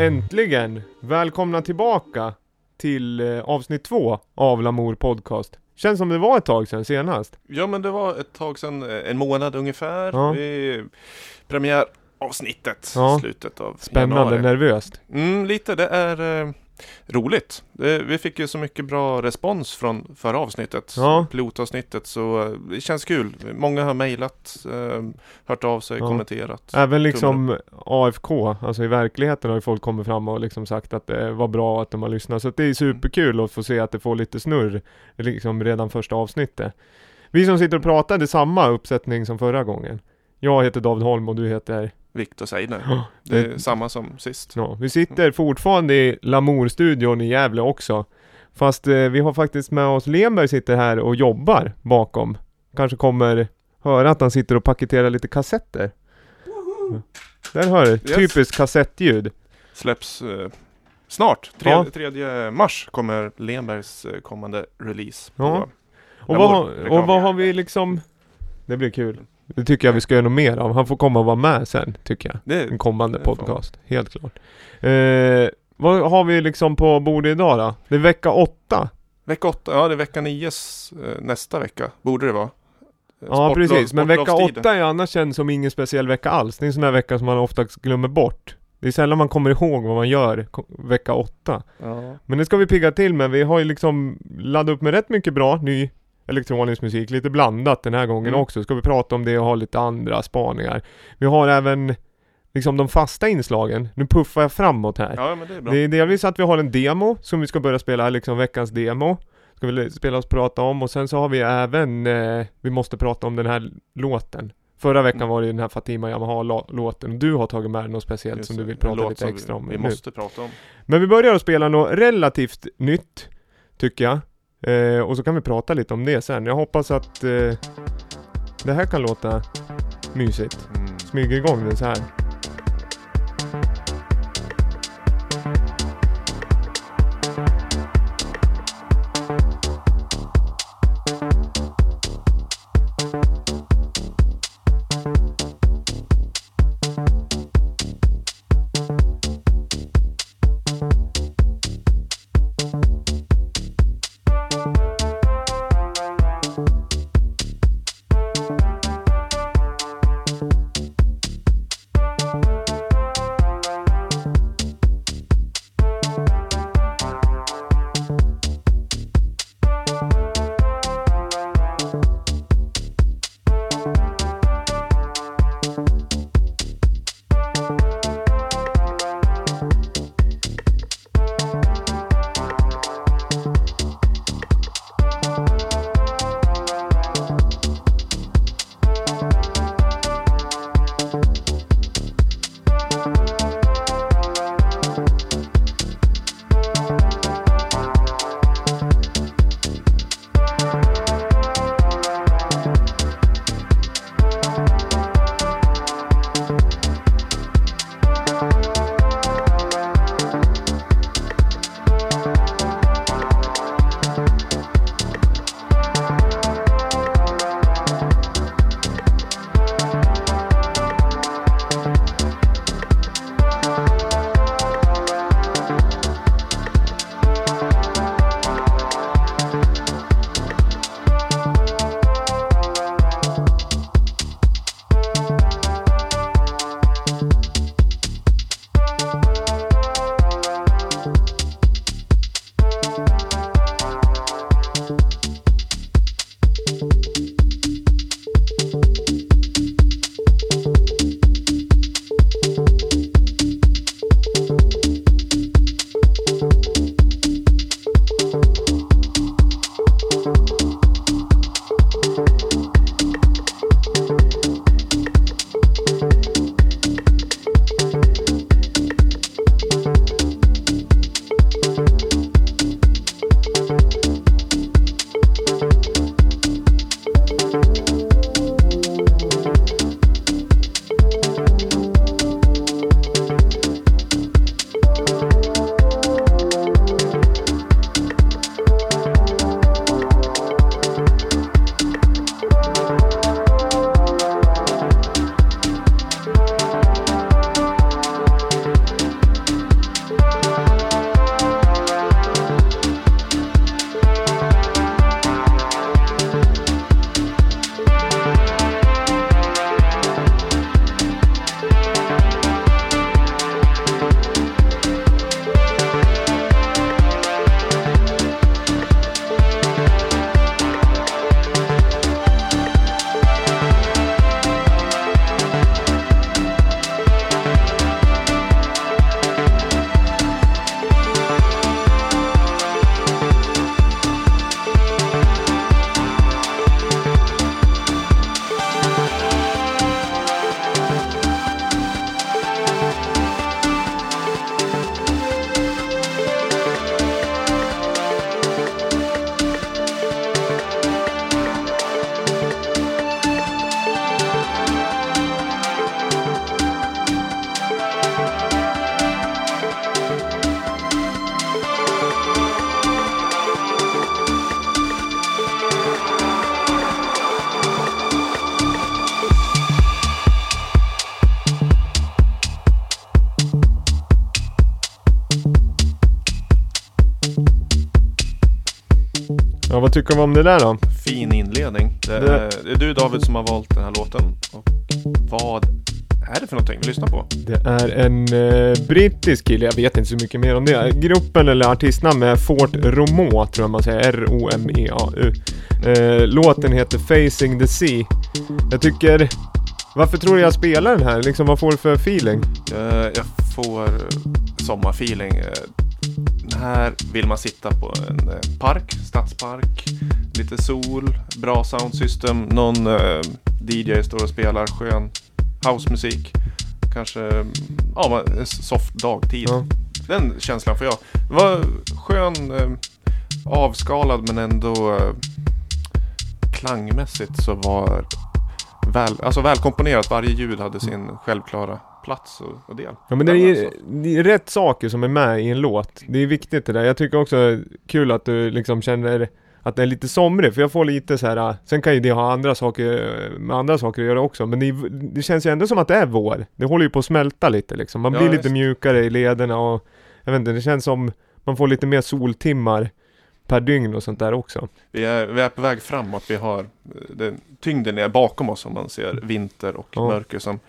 Äntligen! Välkomna tillbaka till eh, avsnitt två av Lamour Podcast. Känns som det var ett tag sedan senast. Ja men det var ett tag sedan, eh, en månad ungefär. Ja. Vi, premiäravsnittet, Ja. slutet av Spännande, januari. nervöst. Mm, lite, det är eh, roligt. Det, vi fick ju så mycket bra respons från förra avsnittet, Ja. pilotavsnittet, så eh, det känns kul. Många har mejlat, eh, hört av sig, Ja. kommenterat. Även liksom AFK, alltså i verkligheten har ju folk kommit fram och liksom sagt att det var bra att de har lyssnat. Så det är superkul att få se att det får lite snurr, liksom redan första avsnittet. Vi som sitter och pratar, det är samma uppsättning som förra gången. Jag heter David Holm och du heter? Viktor Seidner. Ja, Det är det- samma som sist. Ja, vi sitter fortfarande i Lamour-studion i Gävle också. Fast eh, vi har faktiskt med oss Lemberg sitter här och jobbar bakom. Kanske kommer höra att han sitter och paketerar lite kassetter. Ja. Där hör du, Yes. typiskt kassettljud. Släpps eh, snart. Tre, Ja. 3 mars kommer Lenbergs eh, kommande release. Ja. Och vad, har, och vad har vi liksom... Det blir kul. Det tycker jag vi ska göra något mer av. Han får komma och vara med sen, tycker jag. Det, En kommande det podcast, helt klart. Eh, vad har vi liksom på bordet idag då? Det är vecka åtta. Vecka 8, ja det är vecka 9 eh, nästa vecka, borde det vara. Eh, Ja sportlov- precis, men vecka åtta är annars känd som ingen speciell vecka alls. Det är en sån här vecka som man oftast glömmer bort. Det är sällan man kommer ihåg vad man gör vecka åtta. Ja. Men det ska vi pigga till med. Vi har ju liksom laddat upp med rätt mycket bra ny elektronisk musik, lite blandat den här gången Mm. också. Ska vi prata om det och ha lite andra spaningar. Vi har även liksom de fasta inslagen. Nu puffar jag framåt här. ja, men det är bra. Det är delvis att vi har en demo som vi ska börja spela, liksom veckans demo. Ska vi spela och prata om och sen så har vi även, eh, vi måste prata om den här låten. Förra veckan Mm. var det ju den här Fatima Yamaha-låten. Du har tagit med något speciellt Just som du vill prata lite extra om Vi nu. måste prata om. Men vi börjar att spela något relativt nytt, tycker jag. Eh, och så kan vi prata lite om det sen. Jag hoppas att eh, det här kan låta mysigt. Mm. Smyger igång den så här. Vad tycker du om det där då? Fin inledning. Det är, det är du David som har valt den här låten. Och vad är det för någonting vi lyssnar på? Det är en eh, brittisk kille, jag vet inte så mycket mer om det. Gruppen eller artistnamn är Fort Romeo tror jag man säger, R-O-M-E-A-U. Eh, låten heter Facing the Sea. Jag tycker, varför tror du jag spelar den här? Liksom, vad får du för feeling? Eh, Jag får sommarfeeling. Här vill man sitta på en eh, park, stadspark, lite sol, bra soundsystem, någon eh, DJ står och spelar skön housemusik. Kanske, mm, ja, en soft dagtid. Ja. Den känslan får jag. Det var skön, eh, avskalad men ändå eh, klangmässigt så var väl, alltså välkomponerat. Varje ljud hade sin självklara plats och, och del. Ja men det är, alltså. det är rätt saker som är med i en låt. Det är viktigt det där. Jag tycker också kul att du liksom känner att det är lite somrig, för jag får lite så här. sen kan ju det ha andra saker, med andra saker att göra också, men det, det känns ju ändå som att det är vår. Det håller ju på att smälta lite liksom. Man Ja, blir lite visst. mjukare i lederna och, jag vet inte, det känns som man får lite mer soltimmar per dygn och sånt där också. Vi är, vi är på väg framåt. Vi har eh, den, tyngden är bakom oss om man ser vinter och Ja. mörker som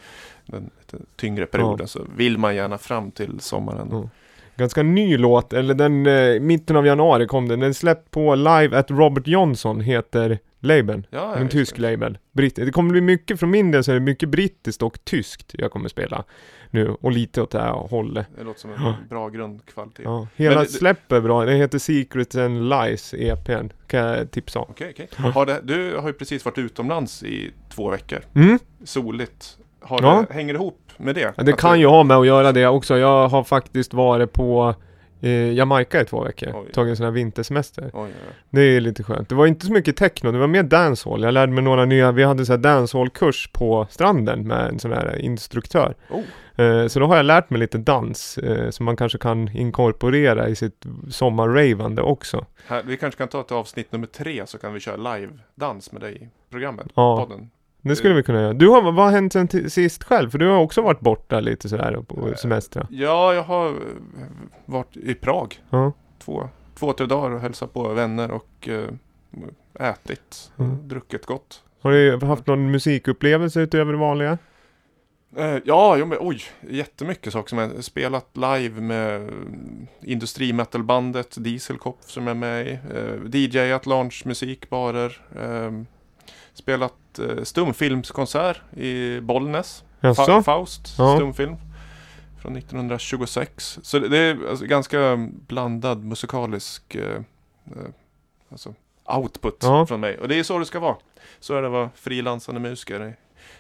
den lite tyngre perioden. Så vill man gärna fram till sommaren. Ja. Ganska ny låt, eller den, eh, mitten av januari kom den. Den släppt på Live at Robert Johnson, heter labeln. Ja, En tysk det. label. Britt det kommer bli mycket, från min del så är det mycket brittiskt och tyskt jag kommer spela nu. Och lite åt det här hållet. Det låter som en Ja. bra grundkvalitet. Ja, hela Men släpp är bra. Det heter Secrets and Lies, EPn. Kan jag tipsa om. Okej. Ja. Har det, du har ju precis varit utomlands i två veckor. Mm. Soligt. Har Ja. det, hänger det ihop med det? Ja, det kan du- ju ha med att göra det också. Jag har faktiskt varit på eh, Jamaica i två veckor. Oj. Tagit en sån här vintersemester. Oj, oj. Det är lite skönt. Det var inte så mycket techno, det var mer dancehall. Jag lärde mig några nya, vi hade så här dancehall-kurs på stranden med en sån här instruktör. Oh. Eh, Så då har jag lärt mig lite dans eh, som man kanske kan inkorporera i sitt sommarravande också. Här, vi kanske kan ta ett avsnitt nummer tre så kan vi köra live-dans med dig i programmet. Ja. Podden. Det skulle vi kunna göra. Du har, vad har hänt sen sist själv? För du har också varit borta lite sådär på Eh, semester. Ja, jag har eh, varit i Prag Ja. två, två tre dagar och hälsat på vänner och eh, ätit, Mm. druckit gott. Har du haft någon musikupplevelse utöver det vanliga? Eh, ja, jo, men, oj, jättemycket saker som jag spelat live med mm, industrimetalbandet Dieselkopf som jag är med i. Eh, DJat loungemusik, barer. Eh, spelat eh, stumfilmskonsert i Bollnäs. Fa-? Faust, Ja. stumfilm. Från 1926. Så det, det är alltså ganska blandad musikalisk eh, eh, alltså output Ja. från mig. Och det är så det ska vara. Så är det att vara frilansande musiker i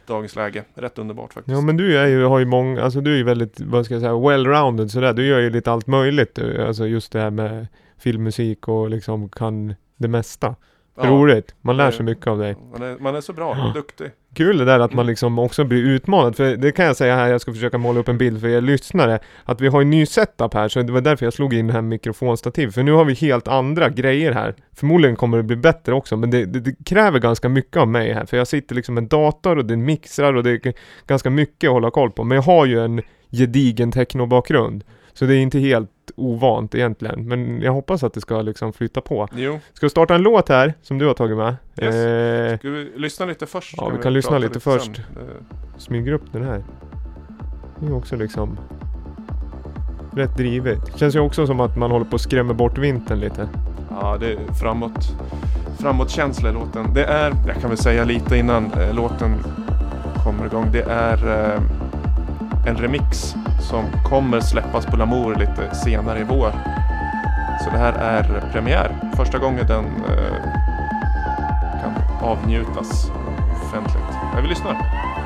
dagens läge. Rätt underbart faktiskt. Ja men du är ju, har ju många, alltså du är ju väldigt, vad ska jag säga, well-rounded sådär. Du gör ju lite allt möjligt. du. Alltså just det här med filmmusik och liksom kan det mesta. Ja, Roligt. Man lär sig mycket av dig. Man är, man är så bra, Ja. duktig. Kul det där att man Mm. liksom också blir utmanad, för det kan jag säga här, jag ska försöka måla upp en bild för er lyssnare, att vi har en ny setup här, så det var därför jag slog in det här mikrofonstativ, för nu har vi helt andra grejer här. Förmodligen kommer det bli bättre också, men det, det, det kräver ganska mycket av mig här, för jag sitter liksom med en dator och det mixrar och det är ganska mycket att hålla koll på, men jag har ju en gedigen technobakgrund. Så det är inte helt ovant egentligen, men jag hoppas att det ska liksom flytta på. Jo, Ska vi starta en låt här, som du har tagit med? Yes. Eh, ska vi lyssna lite först? Ja, Ska vi kan lyssna prata lite först. sen? Eh, smyger upp den här. Det är också liksom rätt drivet. Känns ju också som att man håller på att skrämma bort vintern lite. Ja, det är framåt, framåtkänsla i låten. Det är, jag kan väl säga lite innan eh, låten kommer igång. Det är eh, en remix som kommer släppas på Lamour lite senare i vår. Så det här är premiär. Första gången den eh, kan avnjutas offentligt. Men vi lyssnar.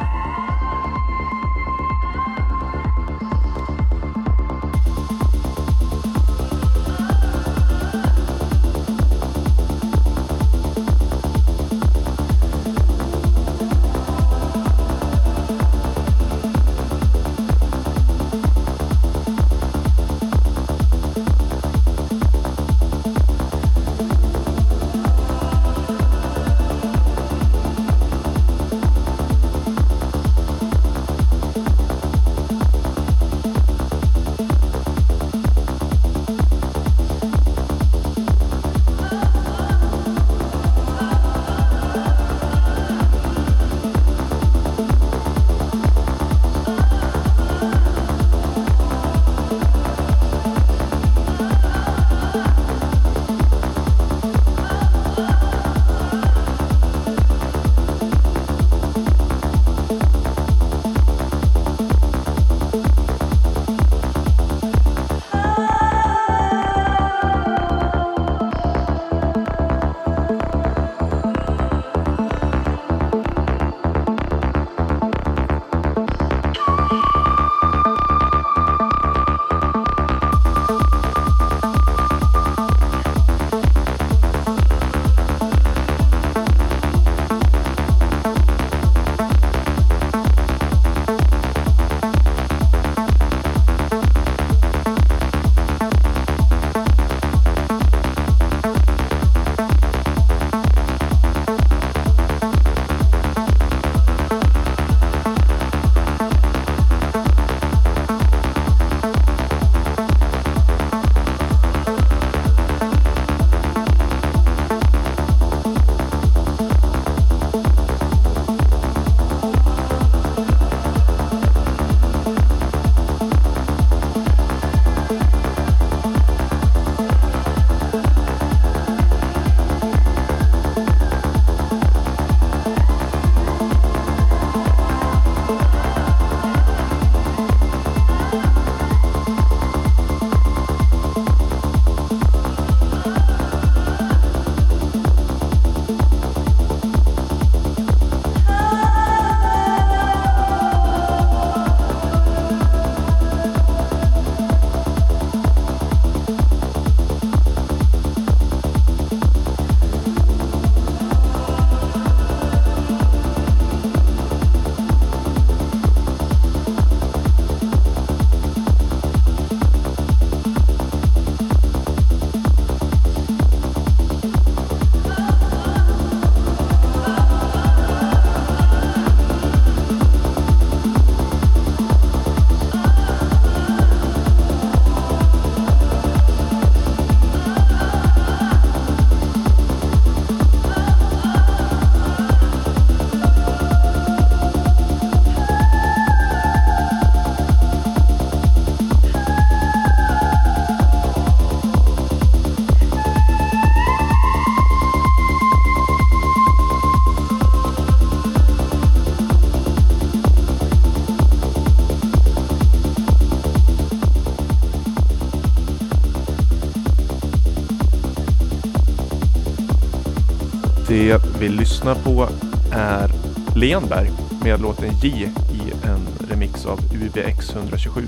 Det vi lyssnar på är Lenberg med låten J i en remix av UBX 127.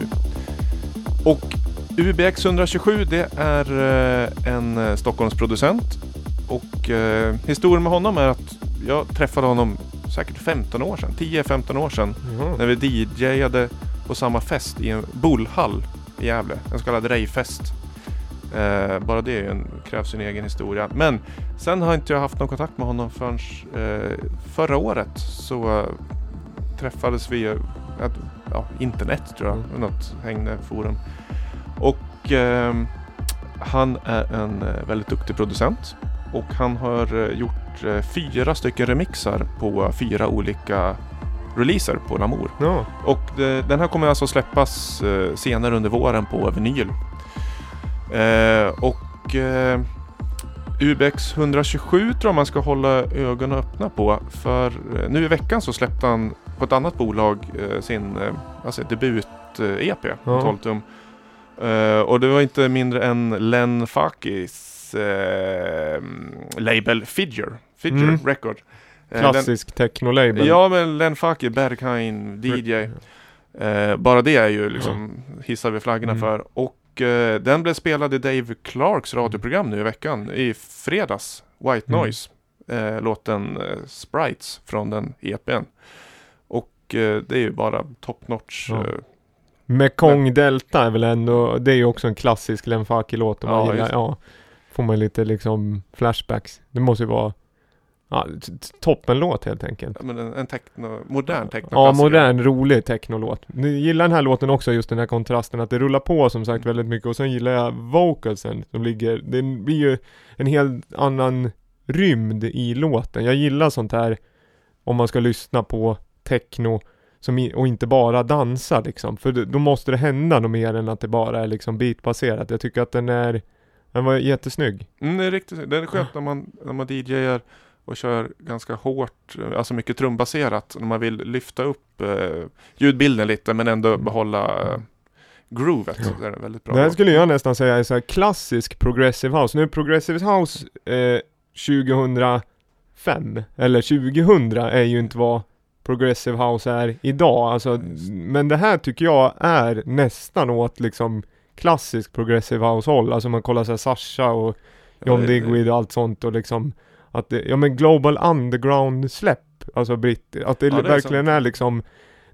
Och UBX 127 det är eh, en eh, Stockholmsproducent och eh, historien med honom är att jag träffade honom säkert 15 år sedan, 10-15 år sedan Jaha. när vi DJade på samma fest i en bullhall i Gävle, en så kallad rejfest. Eh, bara det en, krävs en egen historia. Men sen har inte jag haft någon kontakt med honom förrän eh, förra året så eh, träffades vi, eh, ett, ja, internet tror jag, Mm. något hängde forum. Och ehm, han är en eh, väldigt duktig producent och han har eh, gjort eh, fyra stycken remixar på fyra olika releaser på Lamour. Ja. Och den här kommer alltså släppas eh, senare under våren på vinyl. Eh, och eh, UBX 127 tror jag man ska hålla ögonen öppna på. För eh, nu i veckan så släppte han på ett annat bolag eh, sin eh, alltså debut-EP, Ja. 12 tum. Och det var inte mindre än Len Fakis label Fidger, Fidger Mm. Record. Klassisk techno-label. Ja men Len Faki, Berghain, DJ. Eh, bara det är ju liksom hissar vi flaggorna Mm. för. Och eh, den blev spelad i Dave Clarks radioprogram nu i veckan. I fredags. White Mm. Noise. Eh, låten eh, Sprites från den EPn. Och eh, det är ju bara top notch. Ja. Eh, Mekong Delta är väl ändå, det är ju också en klassisk om man Ja, gillar, det. ja. Får man lite liksom flashbacks. Det måste ju vara, ja, toppenlåt helt enkelt. ja, men en, en techno, modern techno Ja, modern, rolig technolåt. Ni gillar den här låten också, just den här kontrasten att det rullar på som sagt väldigt mycket och sen gillar jag vocalsen som ligger, det blir ju en helt annan rymd i låten. Jag gillar sånt här om man ska lyssna på techno som i, och inte bara dansa liksom. För då måste det hända något mer än att det bara är liksom beatbaserat. Jag tycker att den är, den var jättesnygg. Mm, det är riktigt. Det är skönt när man, när man DJar och kör ganska hårt, alltså mycket trumbaserat. När man vill lyfta upp eh, ljudbilden lite men ändå behålla eh, groovet. Är det väldigt bra. Det här skulle jag nästan säga är så klassisk progressive house. Nu är progressive house eh, 2005, eller 2000 är ju inte vad progressive house är idag. Alltså, men det här tycker jag är nästan åt liksom klassisk progressive house håll. Alltså man kollar så här Sasha och John Ja, Digweed och allt sånt och liksom att det, ja men global underground släpp, alltså britt, att det, Ja, det är verkligen sant. är liksom,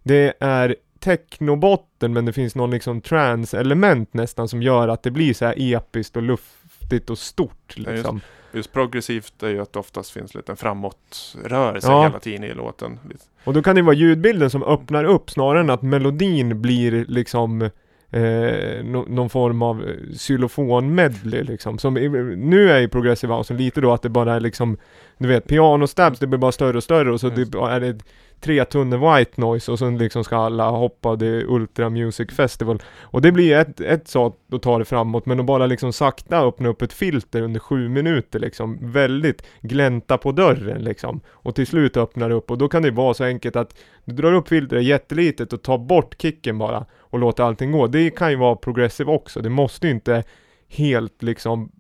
det är technobotten men det finns någon liksom trance-element nästan som gör att det blir så här episkt och luftigt och stort just liksom. Just progressivt är ju att det oftast finns lite en framåtrörelse Ja. hela tiden i låten. Och då kan det vara ljudbilden som öppnar upp snarare än att melodin blir liksom eh, no, någon form av eh, xylofon-medley liksom. Som nu är i progressive house lite då att det bara är liksom, du vet, pianostabs, det blir bara större och större och så det, är det tre tunnor white noise och sen liksom ska alla hoppa, det är Ultra Music Festival. Och det blir ett, ett sak att ta det framåt, men att bara liksom sakta öppna upp ett filter under sju minuter liksom, väldigt glänta på dörren liksom. Och till slut öppnar det upp och då kan det vara så enkelt att du drar upp filtret jättelitet och tar bort kicken bara och låter allting gå. Det kan ju vara progressive också, det måste ju inte helt liksom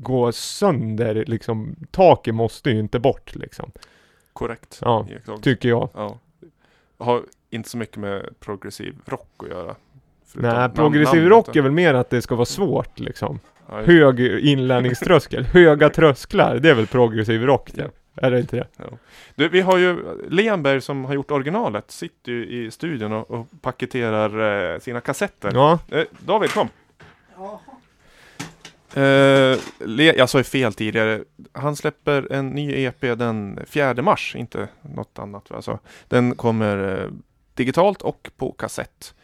gå sönder liksom. Taket måste ju inte bort liksom, Korrekt. Ja, tycker jag. ja. Har inte så mycket med progressiv rock att göra. Nej, namn- progressiv namnet. rock är väl mer att det ska vara svårt liksom. Ja, just- Hög inlärningströskel, höga trösklar, det är väl progressiv rock det? Är det inte det? Du, vi har ju Lenberg som har gjort originalet, sitter ju i studion och, och paketerar eh, sina kassetter. Ja, Eh, David, kom! Eh, Uh, jag sa ju fel tidigare. Han släpper en ny EP den 4 mars, inte något annat. Alltså. Den kommer uh, digitalt och på kassett.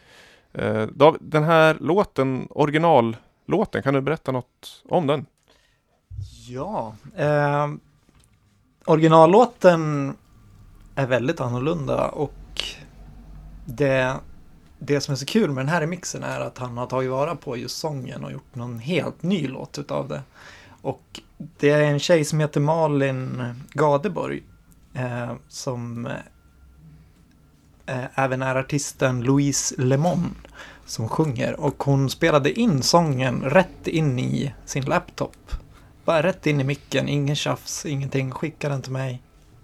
Eh, uh, David, den här låten, originallåten, kan du berätta något om den? Ja, originallåten är väldigt annorlunda och det, det som är så kul med den här remixen är att han har tagit vara på just sången och gjort någon helt ny låt utav det. Och det är en tjej som heter Malin Gadeborg eh, som eh, även är artisten Louise Lemon som sjunger och hon spelade in sången rätt in i sin laptop Bara rätt in i micken, ingen tjafs, ingenting. Skicka den till mig.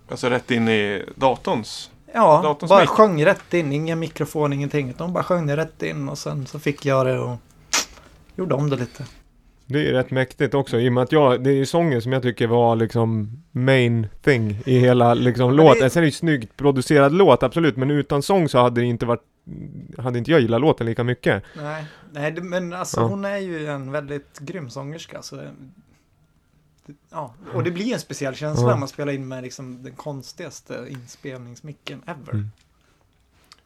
Alltså rätt in i datorns. Ja, Datorns bara mick. sjöng rätt in. Ingen mikrofon, ingenting. De bara sjöng rätt in och sen så fick jag det och gjorde om det lite. Det är ju rätt mäktigt också i och med att jag, det är ju sången som jag tycker var liksom main thing i hela liksom Men låten. det- Sen är det ju snyggt producerad låt absolut, men utan sång så hade det inte varit, hade inte jag gillat låten lika mycket. Nej, nej men alltså Ja. hon är ju en väldigt grym sångerska. Så, ja, och det blir en speciell känsla när man spelar in med liksom den konstigaste inspelningsmicken ever. Mm.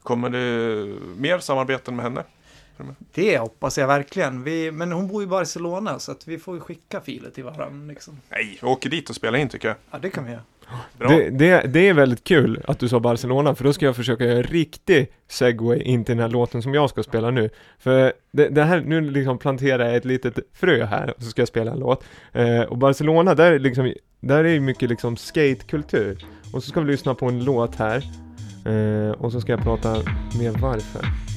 Kommer det mer samarbeten med henne? Det hoppas jag verkligen. Vi, men hon bor i Barcelona så att vi får skicka filer till varandra. Liksom. Nej, vi åker dit och spelar in tycker jag. Ja, det kan vi göra. Det, det, det är väldigt kul att du sa Barcelona, för då ska jag försöka göra en riktig segway in till den här låten som jag ska spela nu. För det, det här, nu liksom planterar jag ett litet frö här, och så ska jag spela en låt. Eh, och Barcelona, där är liksom, där är ju mycket liksom skatekultur. Och så ska vi lyssna på en låt här. Eh, och så ska jag prata mer varför.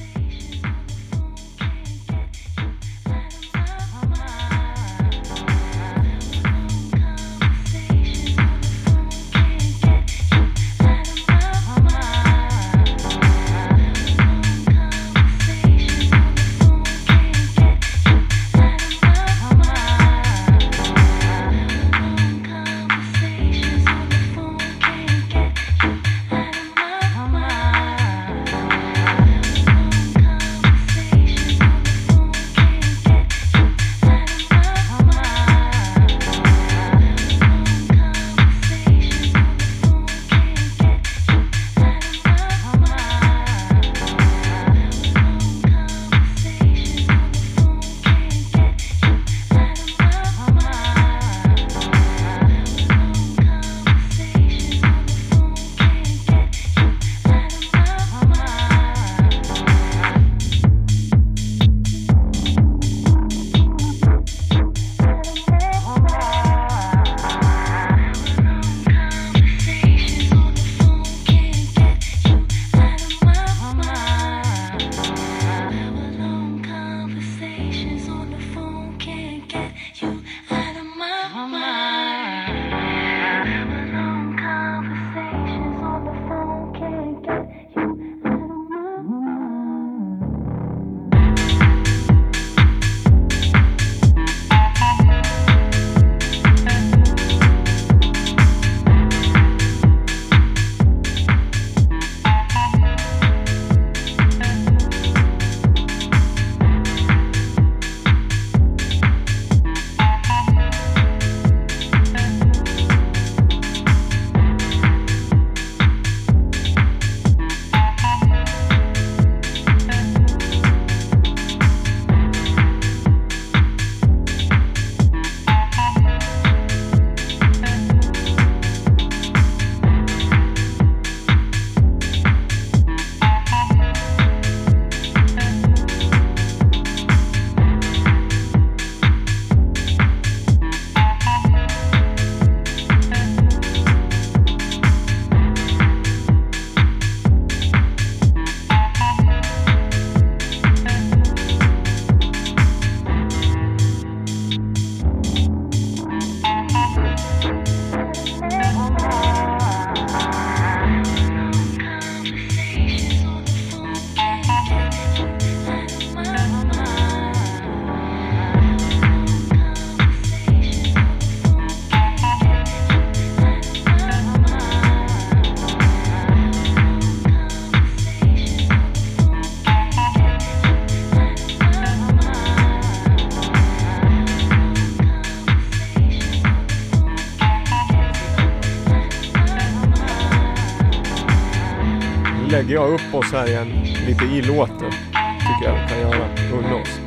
Lägger jag upp oss här igen, lite i låten. Tycker jag vi kan göra, unna oss.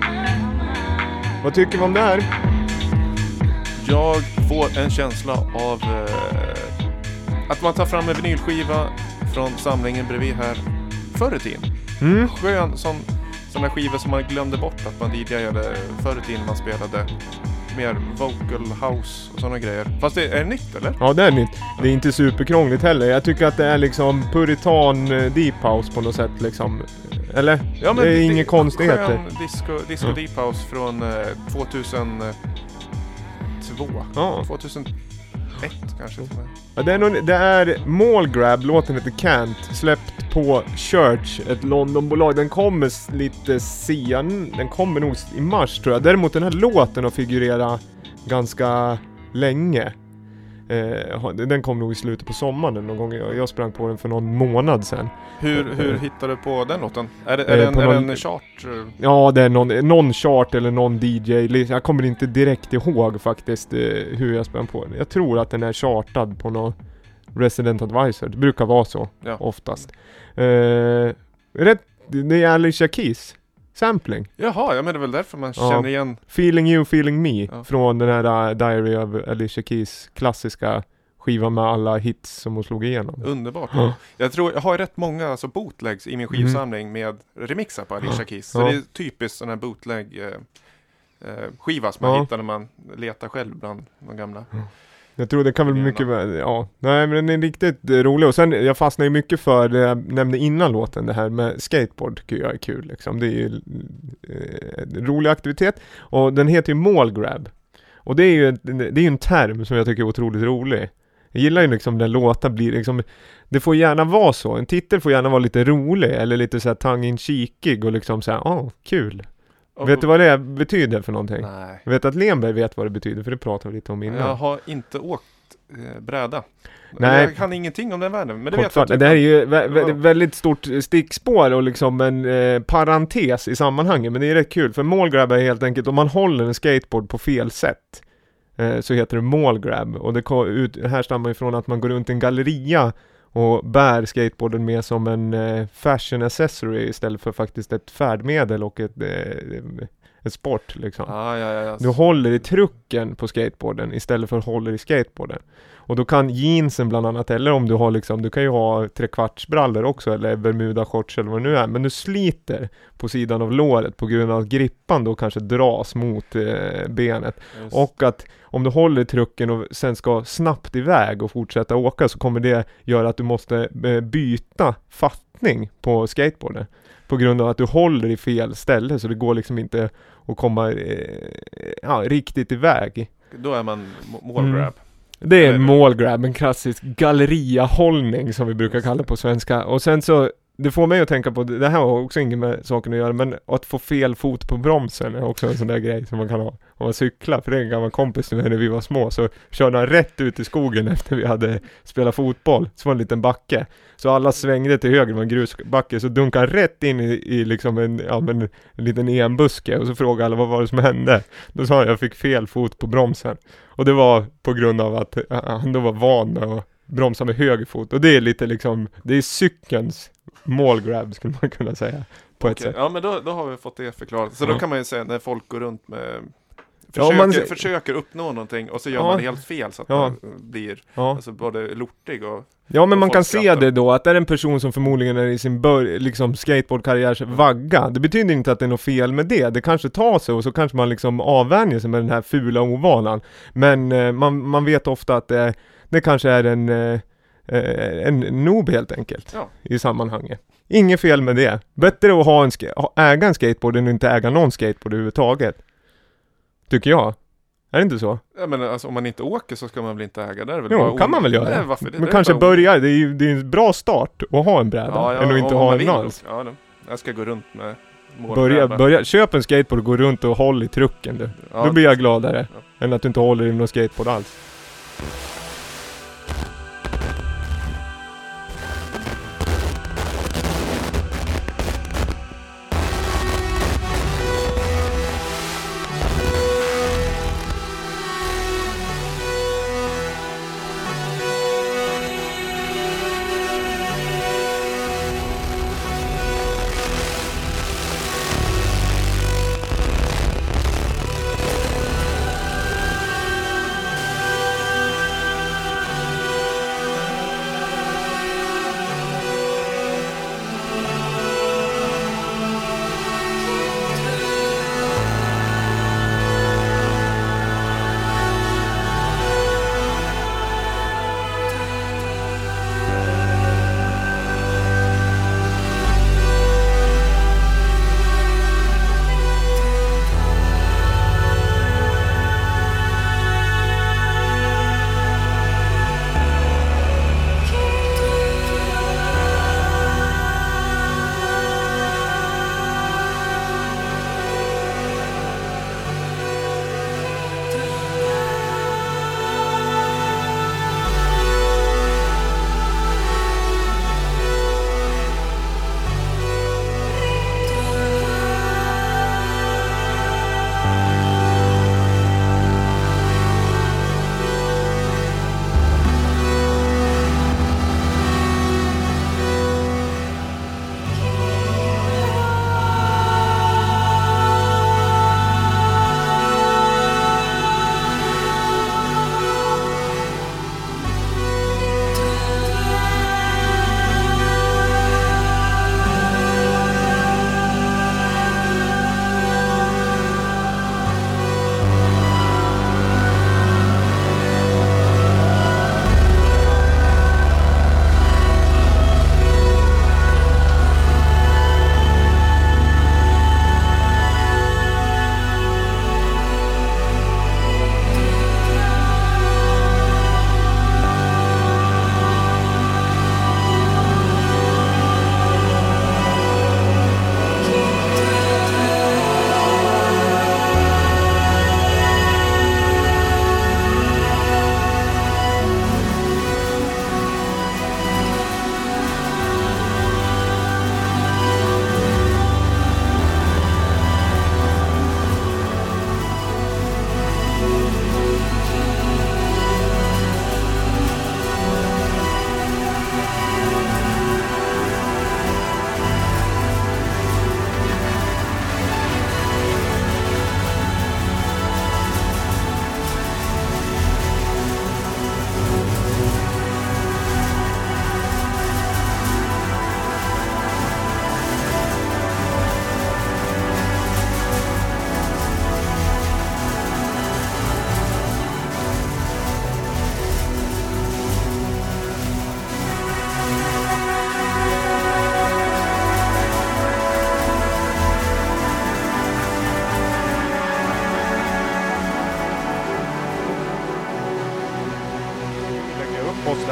Vad tycker vi om det här? Jag får en känsla av eh, att man tar fram en vinylskiva från samlingen bredvid här förr i tiden. Mm? Skön sån, sån där skiva som man glömde bort att man DJade förr i tiden man spelade mer vocal house och sådana grejer. Fast det är det nytt eller? Ja, det är nytt. Det är inte superkrångligt heller. Jag tycker att det är liksom puritan eh, deep house på något sätt liksom. Eller? det är inga konstigheter. Skön disco, disco Mm. deep house från eh, 2010 2002. Ja. 2001 kanske. Ja, det är, någon, det är Mallgrab, låten heter Can't, släppt på Church, ett Londonbolag. Den kommer lite sen, den kommer nog i mars tror jag. Däremot den här låten har figurerat ganska länge. Eh, den kom nog i slutet på sommaren någon gång. Jag, jag sprang på den för någon månad sedan. Hur, hur hittade du på den låten? Är det, Eh, är det en, är någon- en chart? eh, Ja, det är någon, någon chart eller någon DJ. Jag kommer inte direkt ihåg faktiskt eh, hur jag sprang på den. Jag tror att den är chartad på någon Resident Advisor. Det brukar vara så Ja. oftast. Eh, rätt, det är Alicia Keys sampling. Jaha, ja men det är väl därför man Ja. känner igen. Feeling You, Feeling Me Ja. från den här uh, Diary of Alicia Keys klassiska skiva med alla hits som hon slog igenom. Underbart. Ja. Jag tror jag har rätt många alltså, bootlegs i min skivsamling med remixar på Alicia Keys. Så det är typiskt sån här bootleg eh, eh, skiva som man hittar när man letar själv bland de gamla. Jag tror det kan väl mycket väl, ja. Nej men den är riktigt rolig och sen jag fastnar ju mycket för det jag nämnde innan låten det här med skateboard tycker jag är kul liksom. Det är ju eh, en rolig aktivitet och den heter ju Mallgrab. Och det är ju, det är en term som jag tycker är otroligt rolig. Jag gillar ju liksom när låtar blir liksom Det får gärna vara så, en titel får gärna vara lite rolig eller lite såhär tongue in cheekig och liksom såhär, åh, kul. Och- Vet du vad det betyder för någonting? Nej. Jag vet att Lenberg vet vad det betyder för det pratade vi lite om innan. Jag har inte åkt eh, bräda. Nej. Jag kan ingenting om den världen. Men det vet jag att det här är ju vä- vä- väldigt stort stickspår och liksom en eh, parentes i sammanhanget men det är rätt kul för målgrab är helt enkelt om man håller en skateboard på fel sätt eh, så heter det målgrab och det ut, härstammar ifrån att man går runt en galleria och bär skateboarden med som en eh, fashion accessory istället för faktiskt ett färdmedel och ett, eh, ett sport liksom. Ah, ja, ja, ja. Du håller i trucken på skateboarden istället för håller i skateboarden. Och då kan jeansen bland annat, eller om du har liksom, du kan ju ha trekvartsbrallor också eller bermuda shorts eller vad det nu är. Men du sliter på sidan av låret på grund av att grippan då kanske dras mot eh, benet. Just. Och att om du håller trucken och sen ska snabbt iväg och fortsätta åka så kommer det göra att du måste eh, byta fattning på skateboarden. På grund av att du håller i fel ställe så det går liksom inte att komma eh, ja, riktigt iväg. Då är man må- målgrab. Det är Eller- målgrab, en klassisk galleriahållning som vi brukar kalla det på svenska. Och sen så, det får mig att tänka på, det här har också inget med saken att göra, men att få fel fot på bromsen är också en sån där grej som man kan ha. Om man cyklar, för det är en gammal kompis till mig när vi var små, så körde han rätt ut i skogen efter vi hade spelat fotboll. Så var det en liten backe. Så alla svängde till höger, det var en grusbacke, så dunkade han rätt in i, i liksom en, ja men en liten enbuske och så frågade alla vad var det som hände? Då sa han jag fick fel fot på bromsen. Och det var på grund av att han då var van med att bromsa med höger fot. Och det är lite liksom, det är cykelns målgrab skulle man kunna säga. På ett Okej, sätt. Ja men då, då har vi fått det förklarat. Så Ja. då kan man ju säga när folk går runt med Ja, Försöker, man- försöker uppnå någonting och så gör Ja. man det helt fel så att Ja. man blir Ja. alltså, både lortig och ja men och man kan se det då att det är en person som förmodligen är i sin bör- liksom skateboardkarriärs vagga. Det betyder inte att det är något fel med det. Det kanske tar sig och så kanske man liksom avvänjer sig med den här fula ovanan. Men eh, man, man vet ofta att det, det kanske är en, eh, eh, en noob helt enkelt. Ja. i sammanhanget. Inget fel med det. Bättre att ha en äga en skateboard än att inte äga någon skateboard överhuvudtaget. Tycker jag. Är det inte så? Ja men alltså om man inte åker så ska man väl inte äga det? är väl Jo, kan man väl göra. Nej, varför? Det, Men det kanske börja, det är ju det är en bra start att ha en bräda, Ja, ja, än att inte ha en alls. Ja. Jag ska gå runt med Börja, börja, köp en skateboard och gå runt och håll i trucken du. Ja, Då blir jag gladare. Ja. Än att du inte håller i någon skateboard alls.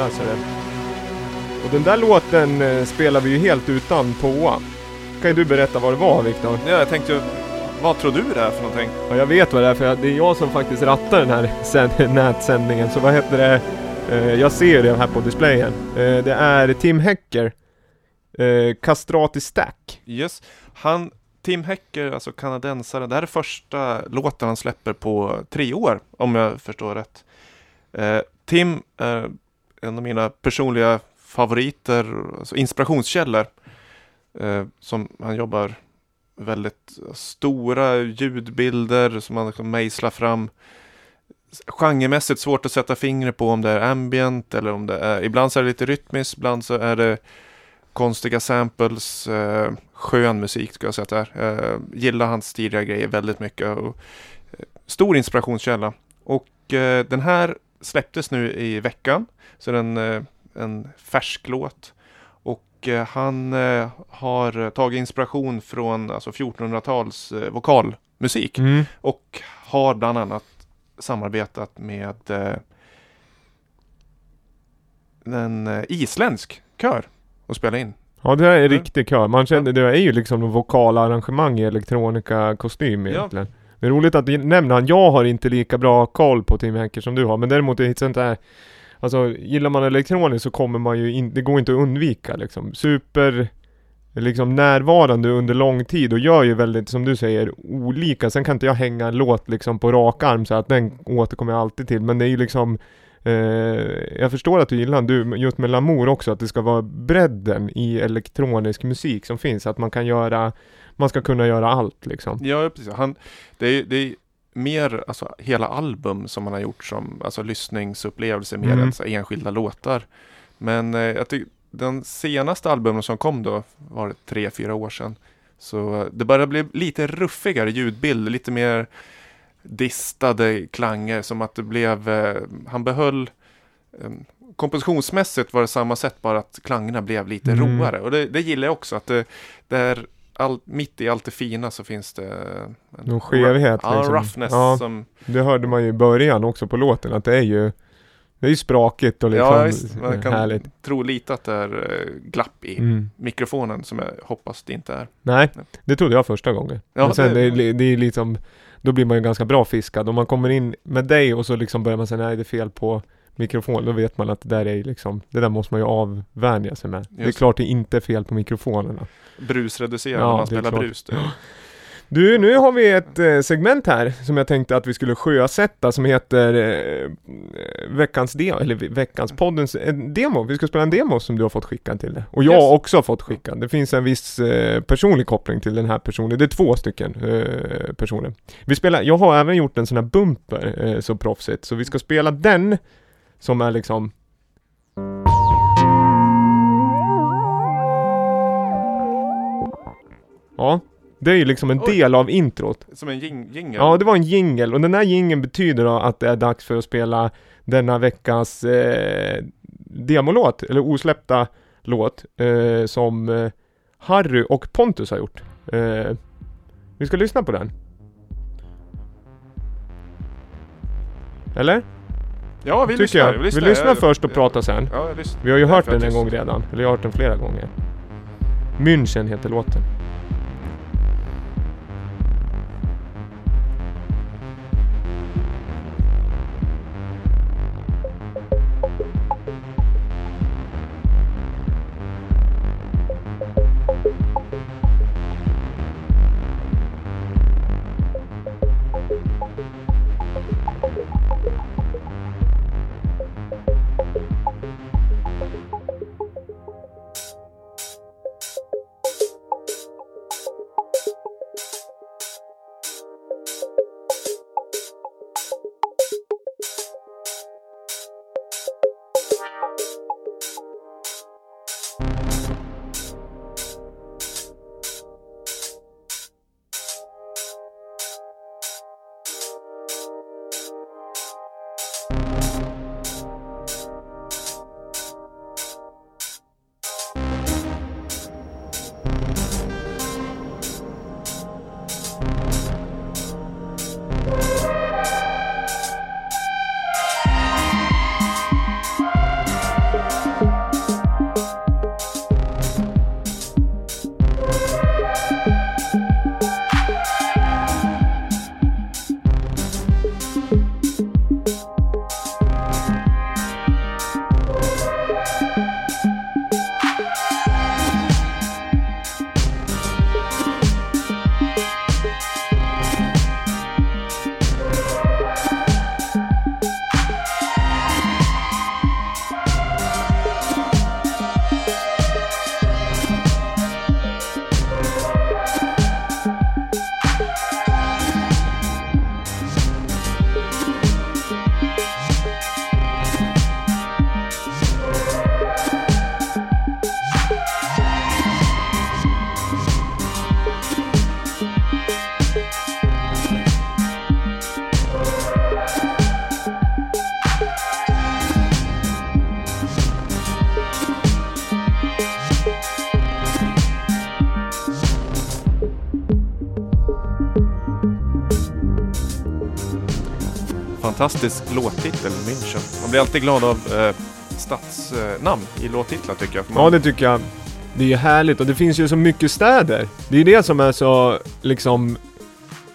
Postläsare. Och den där låten eh, spelar vi ju helt utan påa. Kan ju du berätta vad det var Viktor? Ja, jag tänkte, vad tror du det är för någonting? Ja, jag vet vad det är för det är jag som faktiskt rattar den här sänd- nätsändningen. Så vad heter det? Eh, jag ser det här på displayen. Eh, det är Tim Hecker. Eh, Castrati Stack. Yes. Han, Tim Hecker, alltså kanadensare, det här är första låten han släpper på tre år, om jag förstår rätt. Eh, Tim är en av mina personliga favoriter, alltså inspirationskällor, eh, som han jobbar väldigt stora ljudbilder som han liksom mejslar fram. Genremässigt svårt att sätta fingret på om det är ambient eller om det är, ibland så är det lite rytmiskt, ibland så är det konstiga samples, eh, skön musik skulle jag säga att det är. Eh, gillar hans tidiga grejer väldigt mycket. Och, eh, stor inspirationskälla. Och eh, den här släpptes nu i veckan. Så den eh, en färsk låt. Och eh, han eh, har tagit inspiration från alltså 1400-tals eh, vokalmusik. Mm. Och har bland annat samarbetat med en isländsk kör och spela in. Ja det här är Mm. riktig kör. Man känner, det är ju liksom en vokalarrangemang i elektronika kostym Ja. Det är roligt att du nämner han. Jag har inte lika bra koll på Tim Henker som du har. Men däremot är det sånt där Alltså gillar man elektroniskt så kommer man ju in, det går inte att undvika liksom. Super liksom närvarande under lång tid och gör ju väldigt, som du säger, olika. Sen kan inte jag hänga en låt liksom på rak arm så att den återkommer jag alltid till. Men det är ju liksom eh, Jag förstår att du gillar du, just med Lamour också, att det ska vara bredden i elektronisk musik som finns. Att man kan göra, man ska kunna göra allt liksom. Ja, precis. Han, det, är, det är mer alltså, hela album som han har gjort som alltså, lyssningsupplevelse mer Mm. än så, enskilda låtar. Men eh, jag tycker den senaste albumen som kom då var det tre, fyra år sedan. Så eh, det börjar bli lite ruffigare ljudbild, lite mer distade klanger som att det blev, eh, han behöll eh, kompositionsmässigt var det samma sätt bara att klangerna blev lite Mm. roare och det, det gillar jag också att det, det är all, mitt i allt det fina så finns det en Någon skevhet, ja, liksom. roughness Ja. som Det hörde man ju i början också på låten att det är ju Det är ju sprakigt och liksom Ja, visst, man kan härligt. tro lite att det är eh, glapp i Mm. mikrofonen som jag hoppas det inte är. Nej, det trodde jag första gången. Ja, Men sen det- det, det, det är liksom Då blir man ju ganska bra fiskad. Om man kommer in med dig och så liksom börjar man säga nej det är fel på mikrofon. Då vet man att det där är liksom Det där måste man ju avvänja sig med. Det är Just. klart det inte är fel på mikrofonerna. Brusreducerad Ja, när man är spelar klart. brus. Det. Du, nu har vi ett eh, segment här som jag tänkte att vi skulle sjösätta som heter eh, veckans demo, eller veckans poddens en demo. Vi ska spela en demo som du har fått skickad till det. Och jag Yes. också har fått skickad. Det finns en viss eh, personlig koppling till den här personen. Det är två stycken eh, personer. Vi spelar, jag har även gjort en sån här bumper eh, så proffsigt. Så vi ska spela den som är liksom Ja, det är ju liksom en Oj. del av introt. Som en jing jingel. Ja, det var en jingel och den här jingeln betyder då att det är dags för att spela denna veckas eh, demolåt, eller osläppta låt, eh, som eh, Harry och Pontus har gjort. Eh, vi ska lyssna på den. Ja vi lyssnar. jag. Vi lyssnar först och Ja, pratar sen. Ja, jag lyssnar. Vi har ju hört den en jag gång redan, eller jag har hört den flera gånger. München heter låten. Fantastisk låttitel, München. Man blir alltid glad av eh, stadsnamn i låttitlar tycker jag. Ja, det tycker jag. Det är ju härligt och det finns ju så mycket städer. Det är ju det som är så, liksom,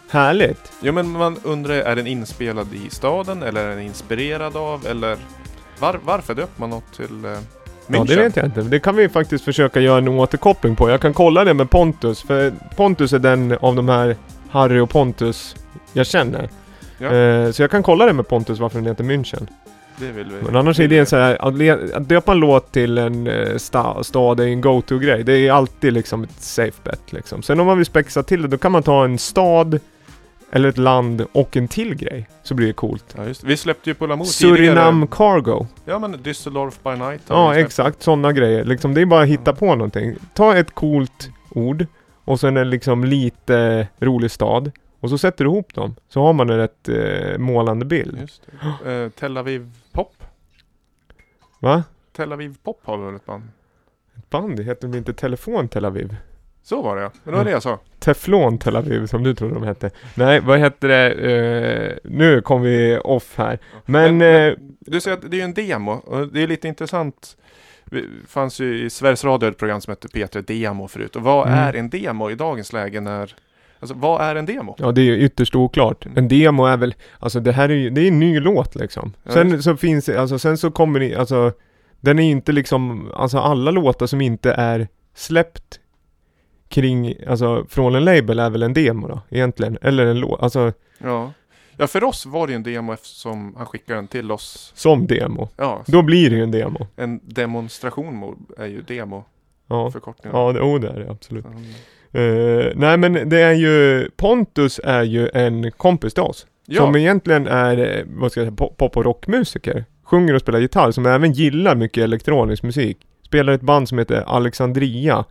härligt. ja, men man undrar, är den inspelad i staden eller är den inspirerad av eller var, varför döper man något till eh, München? Ja, det vet jag inte. Det kan vi faktiskt försöka göra en återkoppling på. Jag kan kolla det med Pontus, för Pontus är den av de här Harry och Pontus jag känner. Ja. Eh, så jag kan kolla det med Pontus varför den heter München. Det vill vi. Men annars är det en så här, att, att döpa en låt till en eh, sta, stad är en go-to-grej. Det är alltid liksom ett safe bet liksom. Sen om man vill spexa till det, då kan man ta en stad, eller ett land och en till grej. Så blir det coolt. Ja, just, vi släppte ju på Lamour Surinam Cargo. Ja men Düsseldorf by night. Ja, exakt. Sådana grejer. Liksom, det är bara att hitta på någonting. Ta ett coolt ord och sen en liksom lite rolig stad. Och så sätter du ihop dem. Så har man en rätt eh, målande bild. Just det. Eh, Tel Aviv Pop. Va? Tel Aviv Pop har vi väl ett band? Ett band heter de inte Telefon Tel Aviv? Så var det ja. Men det var det jag sa. Teflon Tel Aviv som du trodde de hette. Nej, vad heter det? Eh, nu kom vi off här. Men... Men- eh, Du säger att det är ju en demo och det är lite intressant. Det fanns ju i Sveriges Radio ett program som hette P3 Demo förut. Och vad Mm. är en demo i dagens läge när... Alltså vad är en demo? Ja det är ju ytterst oklart. En demo är väl, alltså det här är ju, det är en ny låt liksom. Ja, Sen just. så finns alltså sen så kommer det, alltså Den är ju inte liksom, alltså alla låtar som inte är släppt kring, alltså från en label är väl en demo då egentligen. Eller en låt, alltså Ja. ja, för oss var det ju en demo eftersom han skickade den till oss. som demo. Ja, Då blir det ju en demo. en demonstration är ju demo Ja, förkortningen. ja det, oh, det är det absolut. Mm. Eh, nej men det är ju, Pontus är ju en kompis till oss. Ja, Som egentligen är, eh, vad ska jag säga, pop- och rockmusiker. Sjunger och spelar gitarr, som även gillar mycket elektronisk musik. Spelar ett band som heter Alexandria.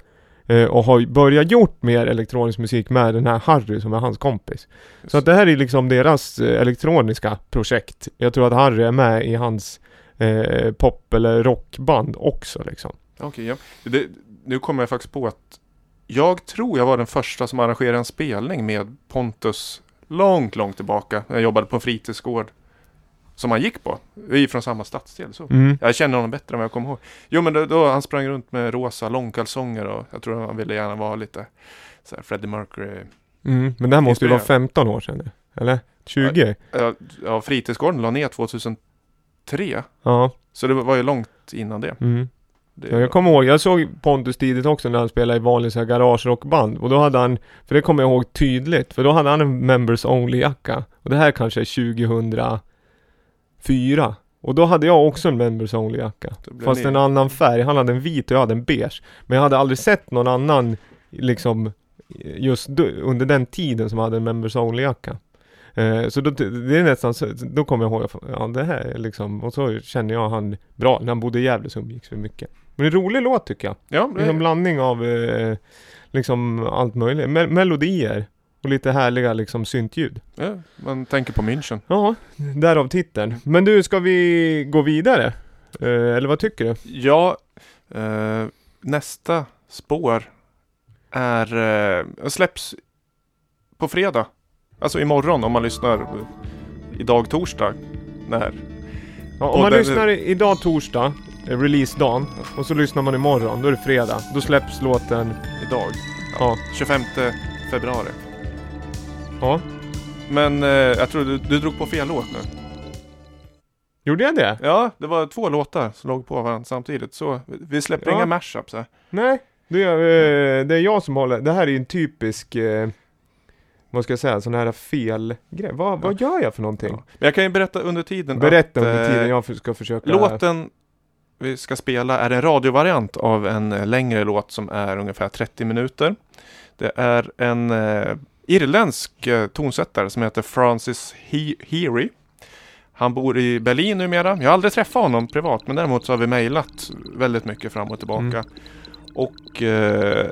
eh, Och har börjat gjort mer elektronisk musik med den här Harry som är hans kompis. Så att det här är liksom deras eh, elektroniska projekt. Jag tror att Harry är med i hans pop eller rockband också liksom. Okej, ja. Det, nu kommer jag faktiskt på att jag tror jag var den första som arrangerade en spelning med Pontus långt, långt tillbaka. när Jag jobbade på en fritidsgård som han gick på. Vi är från samma stadsdel. Så. Mm. Jag känner honom bättre än vad jag kommer ihåg. Jo men då, då han sprang runt med rosa långkalsonger och jag tror han ville gärna vara lite så här Freddie Mercury. Mm. Men det här måste ju vara Inspirerad. 15 år sedan. Eller? 20? Ja, Ja, fritidsgården la ner 2003. Ja. Så det var ju långt innan det. Mm. Det Ja, jag kommer ihåg, jag såg Pontus tidigt också när han spelade i vanlig så här garagerockband. Och då hade han, för det kommer jag ihåg tydligt, för då hade han en Members Only jacka och det här kanske är 2004 och då hade jag också en Members Only jacka Det blev Fast ni- en annan färg, han hade en vit och jag hade en beige. Men jag hade aldrig sett någon annan liksom just då, under den tiden som hade en Members Only jacka eh, Så då, det är nästan så, då kommer jag ihåg, ja det här är liksom, och så känner jag han bra, när han bodde i Gävle så umgicks vi mycket Men en rolig låt tycker jag, Ja, det är en det, blandning av eh, liksom allt möjligt, Me- melodier och lite härliga liksom syntljud ja, man tänker på München. Ja, därav titeln Men du, ska vi gå vidare? Eh, eller vad tycker du? Ja, eh, nästa spår är, eh, släpps på fredag. Alltså imorgon om man lyssnar idag torsdag. När? Ja, om man den- lyssnar i- idag torsdag, releasedagen, och så lyssnar man imorgon, då är det fredag. Då släpps låten, Idag. ja, 25 februari. ja. Men eh, jag tror du, du drog på fel låt nu. Gjorde jag det? Ja, det var två låtar som låg på varandra samtidigt. Så vi släpper Ja. inga mashups här. Nej, det är, eh, det är jag som håller, det här är ju en typisk, eh, vad ska jag säga, sån här felgrej. Vad, vad gör jag för någonting? Ja. Men jag kan ju berätta under tiden Berätta att, under eh, tiden jag för- ska försöka... Låten vi ska spela är en radiovariant av en eh, längre låt som är ungefär 30 minuter. Det är en eh, irländsk eh, tonsättare som heter Francis He- Heary. Han bor i Berlin numera. Jag har aldrig träffat honom privat men däremot så har vi mejlat väldigt mycket fram och tillbaka. Mm. Och eh,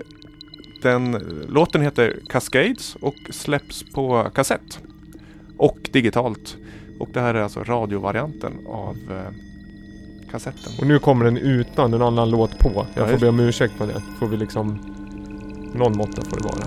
den låten heter Cascades och släpps på kassett. Och digitalt. Och det här är alltså radiovarianten av eh, kassetten. Och nu kommer den utan en annan låt på. Jag Ja, får be om ursäkt på det. Får vi liksom... Någon måtta får det vara.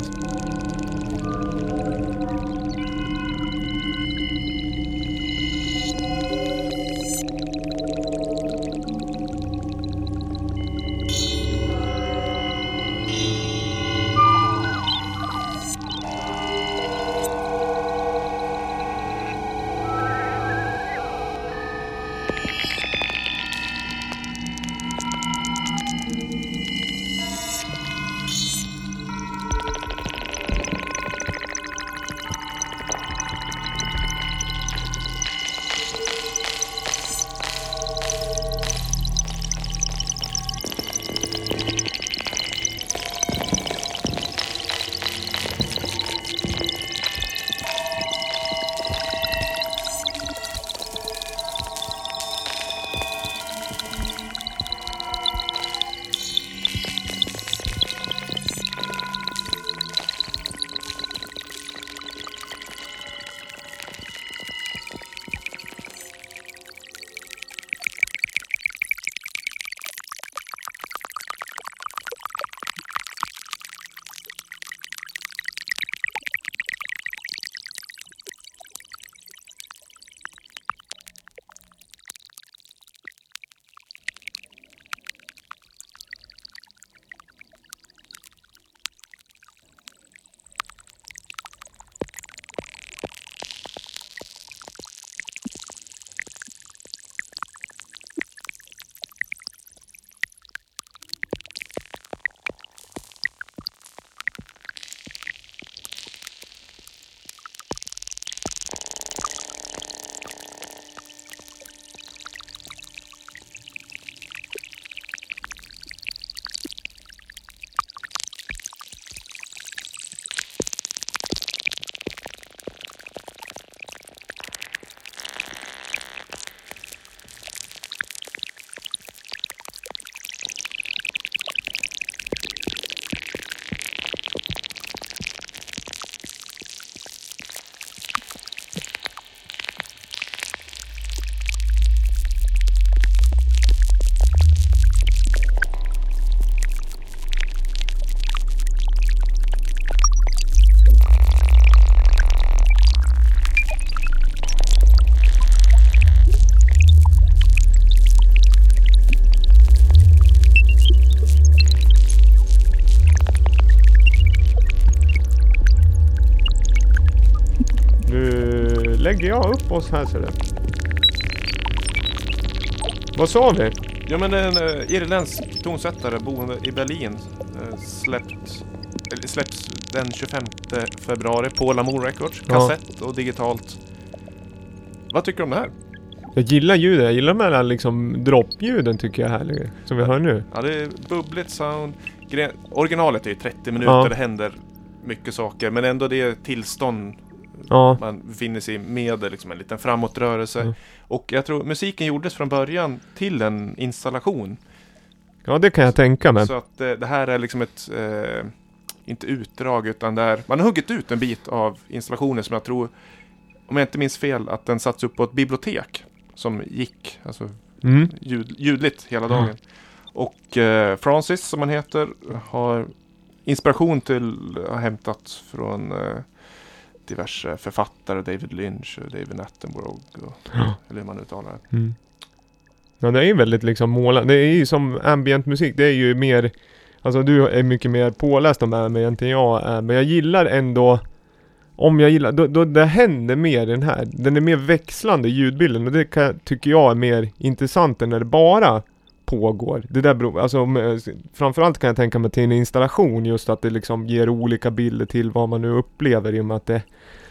Ja, upp oss här ser du. Vad sa vi? Ja men en uh, irländsk tonsättare boende i Berlin uh, släppt, eller släpps den 25 februari på Lamour Records. Ja. Kassett och digitalt. Vad tycker du om det här? Jag gillar ljudet, jag gillar de här liksom droppljuden tycker jag är härliga. Som vi hör nu. Ja det är bubbligt sound. Gre originalet är ju 30 minuter, Ja. det händer mycket saker. Men ändå det tillstånd Ja, man befinner sig med liksom en liten framåtrörelse. Mm. Och jag tror musiken gjordes från början till en installation. ja det kan jag tänka mig. Så att eh, det här är liksom ett, eh, inte utdrag utan det är, man har huggit ut en bit av installationen som jag tror, om jag inte minns fel, att den satts upp på ett bibliotek. Som gick, alltså Mm. ljud, ljudligt hela Mm. dagen. Och eh, Francis som han heter har inspiration till, har hämtat från eh, diverse författare, David Lynch och David Attenborough. Och, Ja. Eller hur man uttalar det. Mm. Ja det är ju väldigt liksom målande. Det är ju som ambient musik. Det är ju mer Alltså du är mycket mer påläst om ambient än jag är. Men jag gillar ändå Om jag gillar, då, då det händer mer i den här. Den är mer växlande ljudbilden och det kan, tycker jag är mer intressant än när det bara pågår. Det där beror, alltså om, framförallt kan jag tänka mig till en installation just att det liksom ger olika bilder till vad man nu upplever i och med att det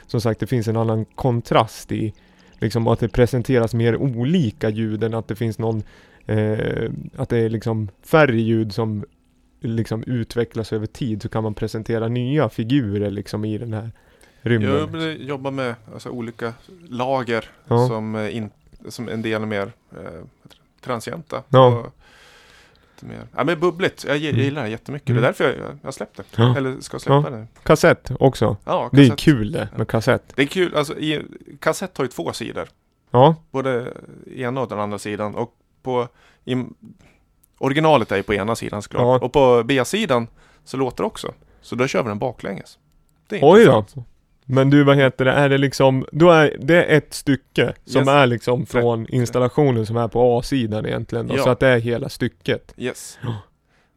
Som sagt det finns en annan kontrast i Liksom att det presenteras mer olika ljud än att det finns någon eh, Att det är liksom färre ljud som liksom utvecklas över tid så kan man presentera nya figurer liksom i den här rymden. Jag vill jobba med alltså, olika lager Ja. som, eh, in, som en del är mer eh, transienta. Ja. Och lite mer, ja men bubbligt. Jag, jag Mm. gillar det jättemycket. Mm. Det är därför jag, jag, jag släppte. Ja. Eller ska släppa det. Kassett också. Ja, Det är kassett. kul det med kassett. Det är kul. Alltså, i, kassett har ju två sidor. Ja, Både ena och den andra sidan. Och på i, originalet är ju på ena sidan såklart. Ja. Och på B-sidan så låter det också. Så då kör vi den baklänges. Det är oj då. Men du vad heter det, är det liksom, då är det ett stycke som Yes. är liksom från installationen som är på A-sidan egentligen då, Ja. så att det är hela stycket. Yes.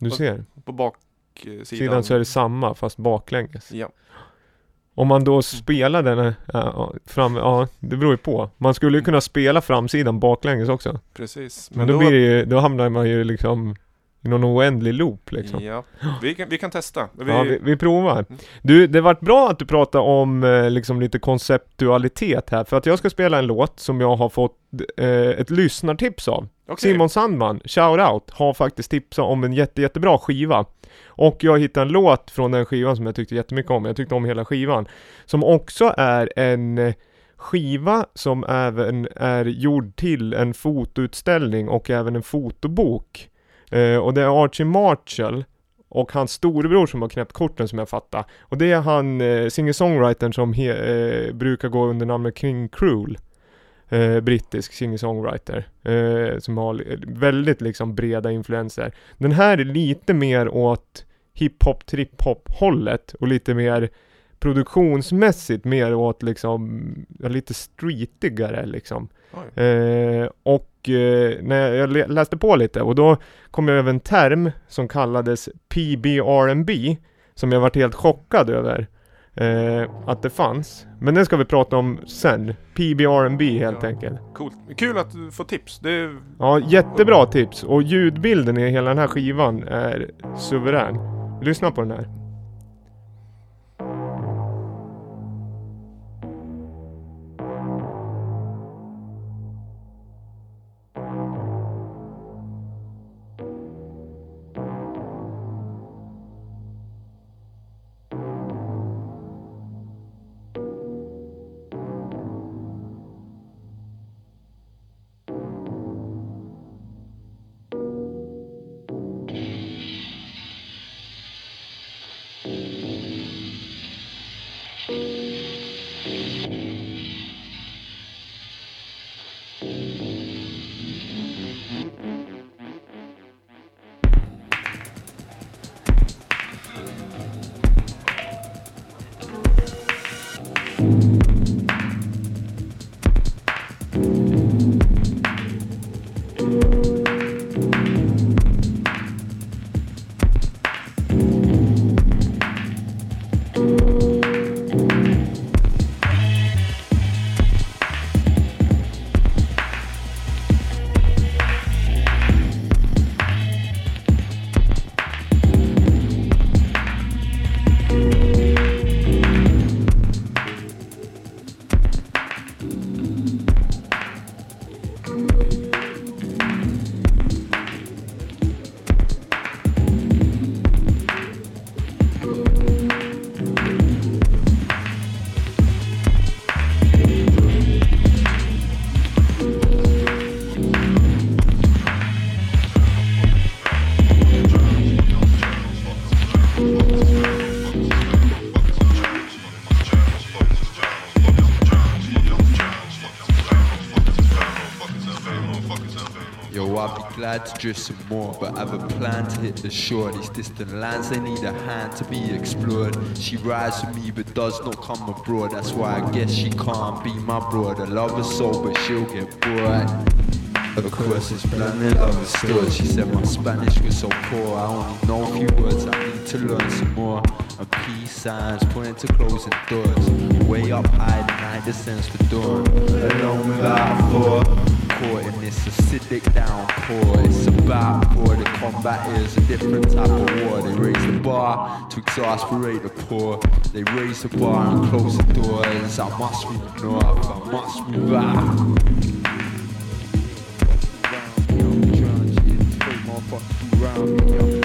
Du Och- ser. På baksidan. Sidan så är det samma fast baklänges. Ja. Om man då spelar den ja, fram, ja det beror ju på. Man skulle ju kunna spela framsidan baklänges också. Precis. Men, då, blir det ju, då hamnar man ju liksom någon oändlig loop liksom. Ja, vi kan, vi kan testa. Vi, Ja, vi, vi provar. Du, det vart bra att du pratade om eh, liksom lite konceptualitet här, för att jag ska spela en låt som jag har fått eh, ett lyssnartips av. okej. Simon Sandman, shout out, har faktiskt tipsat om en jätte, jättebra skiva. Och jag hittade en låt från den skivan som jag tyckte jättemycket om, jag tyckte om hela skivan. Som också är en eh, skiva som även är gjord till en fotoutställning och även en fotobok. Eh, och det är Archie Marshall och hans storebror som har knäppt korten som jag fattar. Och det är han eh, singer-songwritern som he- eh, brukar gå under namnet King Cruel. Eh, brittisk singer-songwriter. Eh, som har väldigt liksom breda influenser. Den här är lite mer åt hiphop, trip-hop hållet och lite mer produktionsmässigt mer åt liksom, lite streetigare liksom. Eh, och eh, när jag lä- läste på lite och då kom jag över en term som kallades PBRB som jag varit helt chockad över eh, att det fanns. Men den ska vi prata om sen. PBRB helt Ja. enkelt. Coolt. Kul att du får tips. Det Ja, jättebra tips och ljudbilden i hela den här skivan är suverän. Lyssna på den här. To drift some more, but I have a plan to hit the shore. These distant lands, they need a hand to be explored. She rides with me, but does not come abroad. That's why I guess she can't be my broad. I love her so, but she'll get bored. Of course, it's planet understood. She said my Spanish was so poor. I only know a few words. I need to learn some more. And peace signs pointing to closing doors. Way up high, the night descends to dawn. Alone without a thought. Caught in this acidic downpour. It's about pour. The combat is a different type of war. They raise the bar to exasperate the poor. They raise the bar and close the doors. I must move north. I must move out. Ja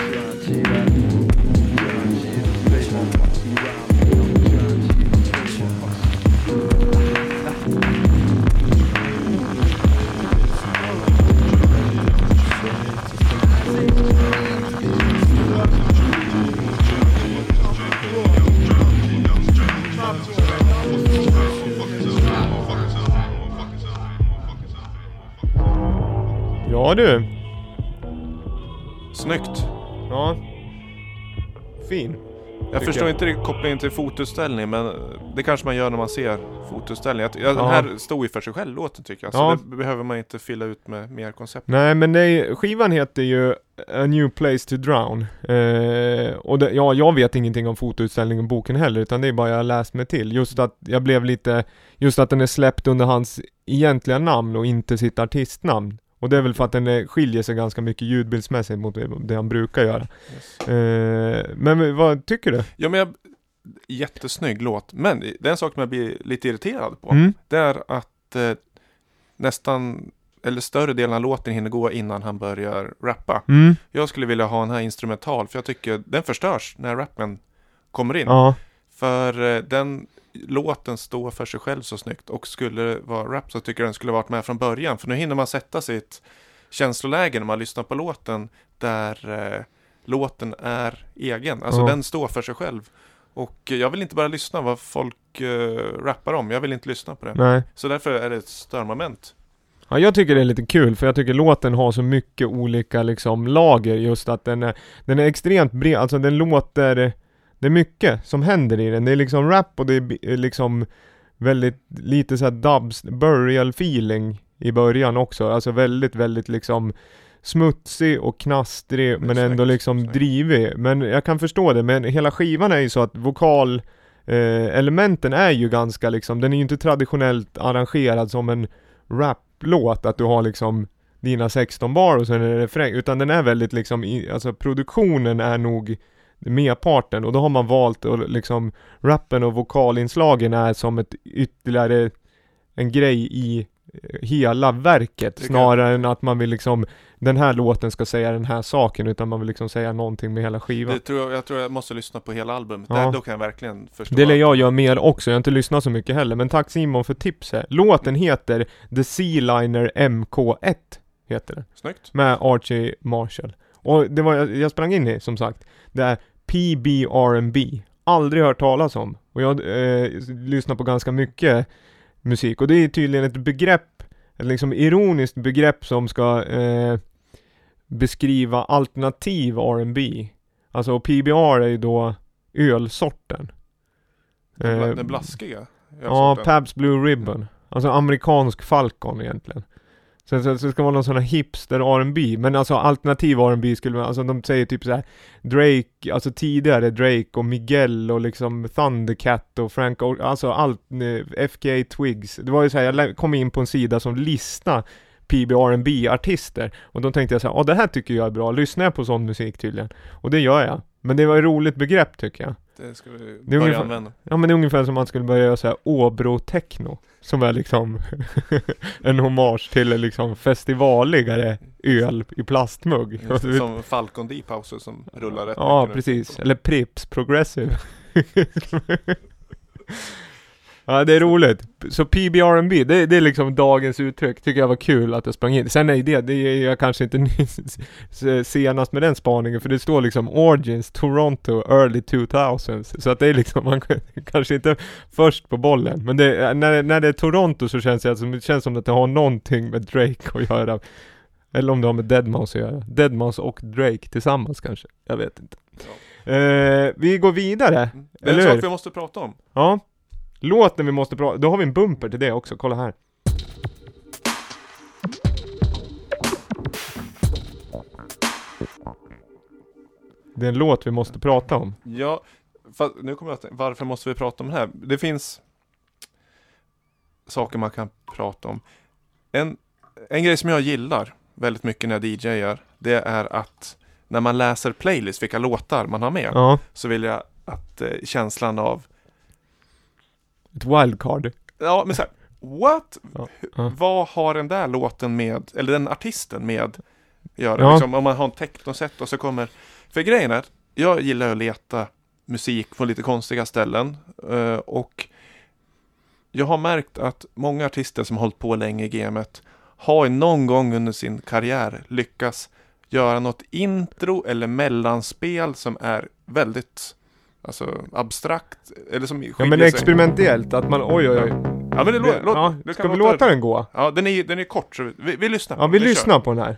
inte till fotoställning men det kanske man gör när man ser fotoställning. Att, ja, Den här stod ju för sig själv låten tycker jag. Så Ja. det behöver man inte fylla ut med mer koncept. Nej men är, skivan heter ju A New Place to Drown. Eh, och det, ja, jag vet ingenting om fotoutställningen och boken heller, utan det är bara jag läst mig till. Just att jag blev lite, just att den är släppt under hans egentliga namn och inte sitt artistnamn. Och det är väl för att den skiljer sig ganska mycket ljudbildsmässigt mot det, det han brukar göra. Yes. Eh, men vad tycker du? Ja men jag, jättesnygg låt. Men det är en sak som jag blir lite irriterad på. Mm? Det är att eh, nästan, eller större delen av låten hinner gå innan han börjar rappa. Mm? Jag skulle vilja ha den här instrumental för jag tycker den förstörs när rappen kommer in. Ja. För eh, den låten står för sig själv så snyggt och skulle det vara rap så tycker jag den skulle varit med från början. För nu hinner man sätta sitt känsloläge när man lyssnar på låten där eh, låten är egen. Alltså Ja. den står för sig själv. Och eh, jag vill inte bara lyssna vad folk eh, rappar om. Jag vill inte lyssna på det. Nej. Så därför är det ett störmoment. Ja, jag tycker det är lite kul för jag tycker låten har så mycket olika liksom lager just att den är, den är extremt bred, alltså den låter, det är mycket som händer i den. Det är liksom rap och det är liksom väldigt lite såhär dubs, burial feeling i början också. Alltså väldigt, väldigt liksom smutsig och knastrig men ändå liksom snyggt. drivig. Men jag kan förstå det, men hela skivan är ju så att vokal eh, elementen är ju ganska liksom, den är ju inte traditionellt arrangerad som en raplåt, att du har liksom dina 16 bar och sen är det refräng, utan den är väldigt liksom, i, alltså produktionen är nog merparten och då har man valt att liksom rappen och vokalinslagen är som ett ytterligare en grej i hela verket Det snarare än att man vill liksom den här låten ska säga den här saken utan man vill liksom säga någonting med hela skivan. Det tror jag, jag tror jag måste lyssna på hela albumet. Ja. Där, då kan jag verkligen förstå. Det lär jag göra mer också, jag har inte lyssnat så mycket heller, men tack Simon för tipset. Låten heter The Sealiner MK1, heter den. Snyggt. Med Archie Marshall. Och det var, jag sprang in i, som sagt, det är PBRB. Aldrig hört talas om. Och jag eh, lyssnar på ganska mycket musik, och det är tydligen ett begrepp, ett liksom ironiskt begrepp som ska eh, beskriva alternativ R&B. Alltså PBR är ju då ölsorten. Den, Eh, den blaskiga. Ja. Pabst Blue Ribbon. Alltså amerikansk Falcon egentligen. Så, så, så det vara någon sån här hipster R&B men alltså alternativ R&B skulle man, alltså de säger typ så här Drake, alltså tidigare Drake och Miguel och liksom Thundercat och Frank, O- alltså allt, eh, FKA Twigs. Det var ju så här, jag kom in på en sida som lista PB artister och då tänkte jag så här, ja det här tycker jag är bra, lyssnar jag på sån musik tydligen? Och det gör jag. Men det var ett roligt begrepp tycker jag. Det ska vi börja ungefär- använda. Ja men det är ungefär som man skulle börja göra såhär Åbro-techno Som är liksom en hommage till liksom festivaligare öl i plastmugg det, som Falcon Deep House som rullar rätt Ja mycket nu. precis, eller Prips Progressive Ja det är roligt. Så PBR&B, det, det är liksom dagens uttryck. Tycker jag var kul att jag sprang in. Sen är det, det är jag kanske inte senast med den spaningen för det står liksom Origins Toronto Early 2000s. Så att det är liksom, man kanske inte först på bollen. Men det, när, när det är Toronto så känns det, alltså, det känns som att det har någonting med Drake att göra. Eller om det har med Deadmau5 att göra. Deadmau5 och Drake tillsammans kanske. Jag vet inte. Eh, vi går vidare. Mm. Det är Eller en sak vi måste prata om. Ja. Låten vi måste prata Då har vi en bumper till det också. Kolla här. Det är en låt vi måste prata om. Ja, fast nu kommer jag att tänka, varför måste vi prata om det här? Det finns saker man kan prata om. En, en grej som jag gillar väldigt mycket när jag DJar, det är att när man läser playlist, vilka låtar man har med, Ja. så vill jag att eh, känslan av, Ett wildcard. ja men såhär, what? Ja, ja. Vad har den där låten med, eller den artisten med att göra? Ja. Liksom, om man har en technoset och så kommer, för grejen är jag gillar att leta musik på lite konstiga ställen eh, och jag har märkt att många artister som har hållit på länge i gamet har någon gång under sin karriär lyckats göra något intro eller mellanspel som är väldigt alltså, abstrakt eller som Ja men experimentellt, att man oj oj oj. Ja men det, lå- låt, ja, det ska vi låta- den gå? Ja den är, den är kort så vi, vi lyssnar. Ja vi kör. lyssnar på den här.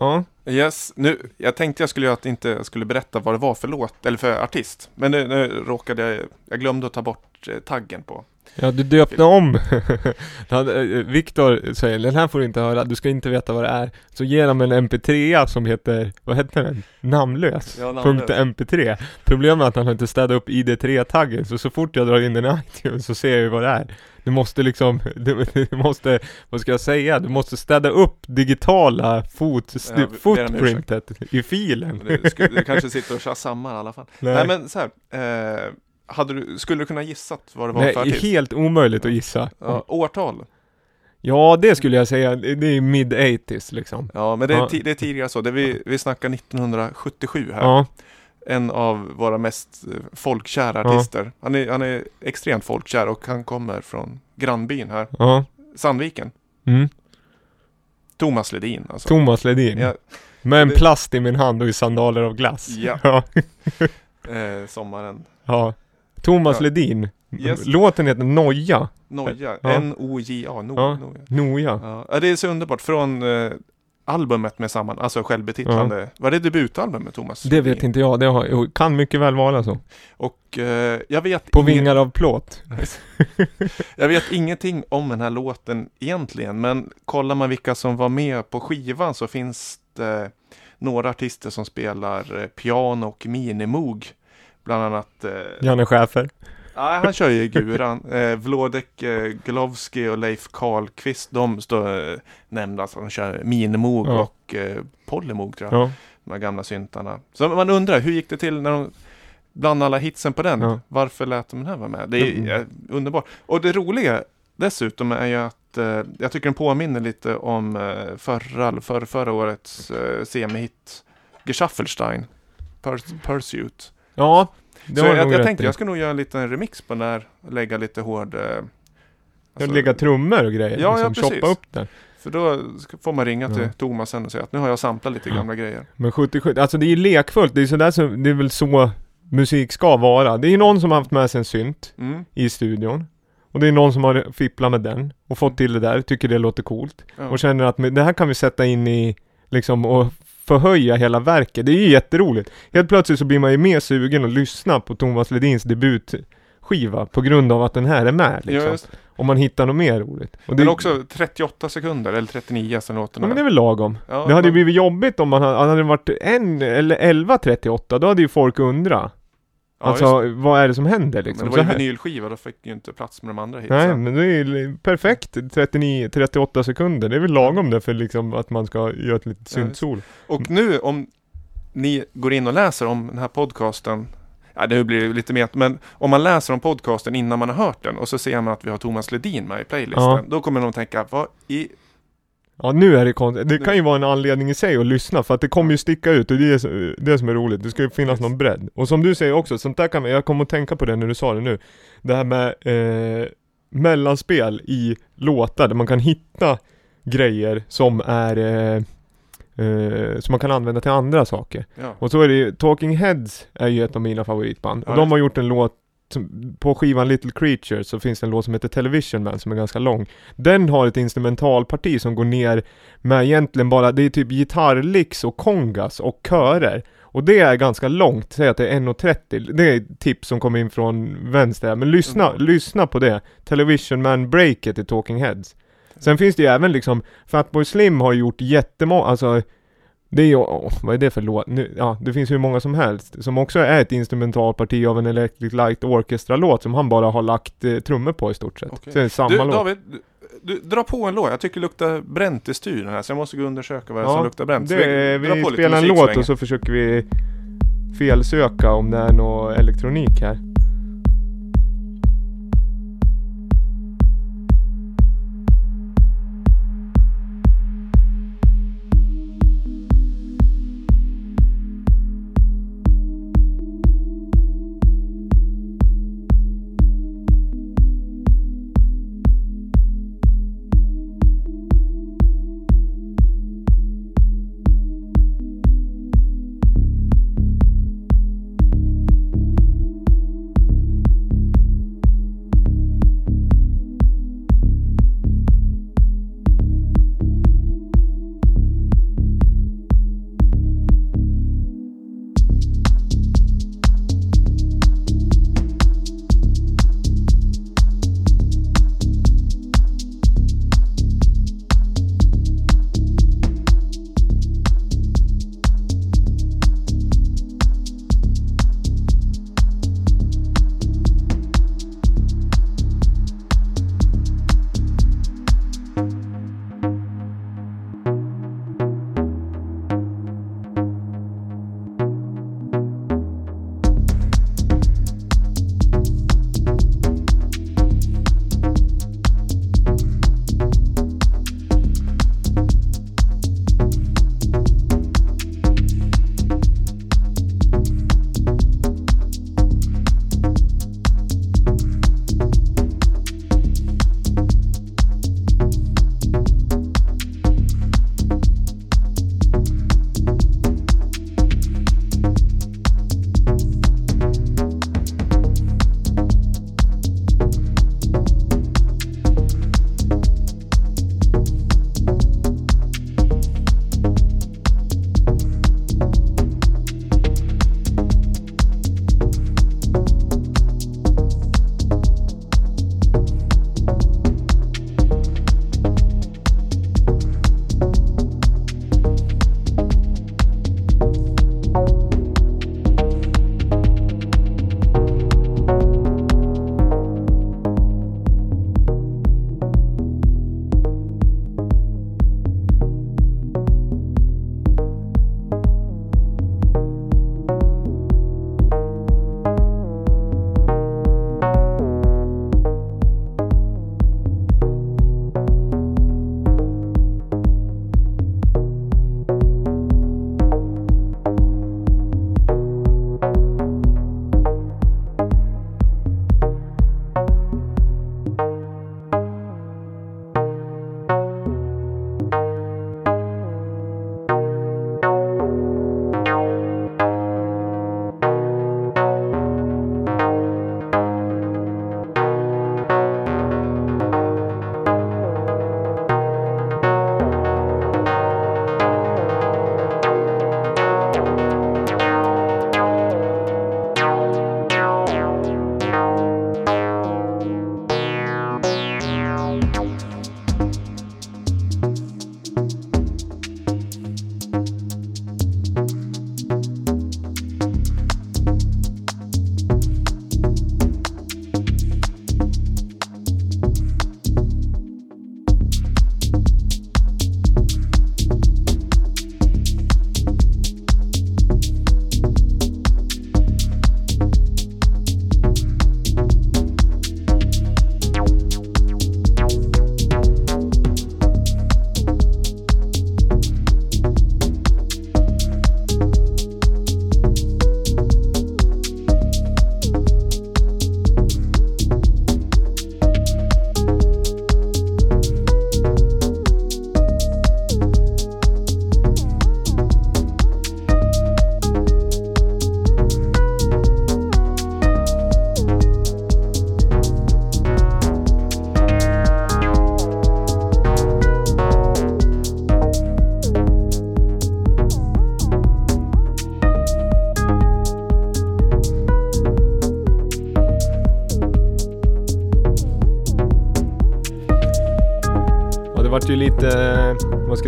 Ja. Yes, nu, jag tänkte jag skulle göra att inte skulle berätta vad det var för låt, eller för artist. Men nu, nu råkade jag, jag glömde att ta bort eh, taggen på. Ja, du döpte om. Eh, Viktor säger, den här får du inte höra, du ska inte veta vad det är. Så ger han en mp3 som heter, vad heter den? Namnlös. Ja, namnlös. Punkt .mp3. Problemet är att han har inte städat upp ID3-taggen, så så fort jag drar in den i iTunes så ser jag ju vad det är. Du måste liksom, du, du måste, vad ska jag säga? Du måste städa upp digitala fot, Ja, footprintet i filen. Skulle, det kanske sitter och tjasammar i alla fall. Nej, Nej, men så här, eh, du, skulle du kunna gissat vad det var Nej, för artist? helt omöjligt att gissa. Ja, årtal? Ja, det skulle jag säga. Det är mid-80s liksom. Ja, men det är, Ja. det är tidigare så. Det vi, vi snackar 1977 här. Ja, En av våra mest eh, folkkära artister. Han, är, han är extremt folkkär och han kommer från grannbyn här. Sandviken. Mm. Thomas Ledin alltså. Thomas Ledin. Ja, Med en plast i min hand och i sandaler av glass. Ja. eh, sommaren. ja. Thomas Ja. Ledin. Yes. Låten heter Noja. Noja. Ja. N-O-J-A. No, Ja. Noja. Noja. Ja. ja, det är så underbart. Från eh, albumet med samman, alltså självbetitlande. Var det debutalbumet Thomas? Det vet inte jag. Det har, kan mycket väl vara så. Och eh, jag vet På vingar av plåt. Jag vet ingenting om den här låten egentligen, men kollar man vilka som var med på skivan så finns det några artister som spelar eh, piano och minimoog. Bland annat, eh, Janne Schäfer. nej, han kör ju guran. Eh, Vlodek eh, Glovski och Leif Karlqvist, de står eh, nämnda, alltså de kör minimoog Ja. och eh, polymoog tror jag, Ja. de här gamla syntarna. Så man undrar, hur gick det till när de Bland alla hitsen på den, Ja. varför lät de den här vara med? Det är Mm. eh, underbart. Och det roliga dessutom är ju att eh, jag tycker den påminner lite om eh, förra, förra, förra årets eh, semihit Geschaffelstein, Purs- Pursuit. Ja. Det Så har du jag, nog jag rätt tänkte i. jag ska nog göra en liten remix på den här, och lägga lite hård... Eh, Jag lägga trummor och grejer. Ja, ja, liksom, precis. Choppa upp den. för då ska- får man ringa till Ja. Thomas sen och säga att nu har jag samplat lite gamla grejer. Men 77, alltså det är ju lekfullt. Det är sådär som, det är väl så musik ska vara. Det är ju någon som har haft med sig en synt Mm. i studion. Och det är någon som har fipplat med den och fått till det där, tycker det låter coolt. Ja. Och känner att men det här kan vi sätta in i, liksom, och förhöja hela verket. Det är ju jätteroligt. Helt plötsligt så blir man ju mer sugen att lyssna på Thomas Ledins debutskiva på grund av att den här är med liksom. just. Om man hittar något mer roligt. Och det, Men också 38 sekunder, eller 39 sen låten Ja men det är väl lagom. Ja, det hade ju men- blivit jobbigt om man hade, hade varit en eller 11.38, då hade ju folk undrat. Ja, alltså, just vad är det som händer liksom? Men det var ju vinylskiva, då fick ju inte plats med de andra hitsen. Nej men det är ju perfekt, 39, 38 sekunder, det är väl lagom det för liksom att man ska göra ett litet Ja, syntsol. Och nu om ni går in och läser om den här podcasten ja, nu blir det lite mer, men om man läser om podcasten innan man har hört den och så ser man att vi har Thomas Ledin med i playlisten, Ja. då kommer de tänka, vad i... Ja nu är det konstigt, det kan ju vara en anledning i sig att lyssna för att det kommer ju sticka ut och det är det som är roligt, det ska ju finnas någon bredd. Och som du säger också, sånt där kan man, jag kommer att tänka på det när du sa det nu, det här med eh, mellanspel i låtar där man kan hitta grejer som är eh, eh, som man kan använda till andra saker. Ja. Och så är det ju, Talking Heads är ju ett av mina favoritband. Ja, och de har gjort en låt på skivan Little Creatures så finns det en låt som heter Television Man som är ganska lång. Den har ett instrumentalparti som går ner med egentligen bara, det är typ gitarrlicks och kongas och körer. Och det är ganska långt, säg att det är 1.30. Det är ett tips som kommer in från vänster. Men lyssna, Mm. lyssna på det. Television Man Breaket i Talking Heads. Sen finns det ju även liksom, Fatboy Slim har gjort jättemånga, alltså det är ju, åh, vad är det för låt? Nu, ja, det finns hur många som helst. Som också är ett instrumentalparti av en Electric Light Orchestra-låt som han bara har lagt eh, trummor på i stort sett. Okej. Så det är samma Du, låt. David, du, du, dra på en låt. Jag tycker det luktar bränt i styren här, så jag måste gå och undersöka vad är som luktar bränt. Det, vi lite spelar en låt och så försöker vi felsöka om det är någon elektronik här.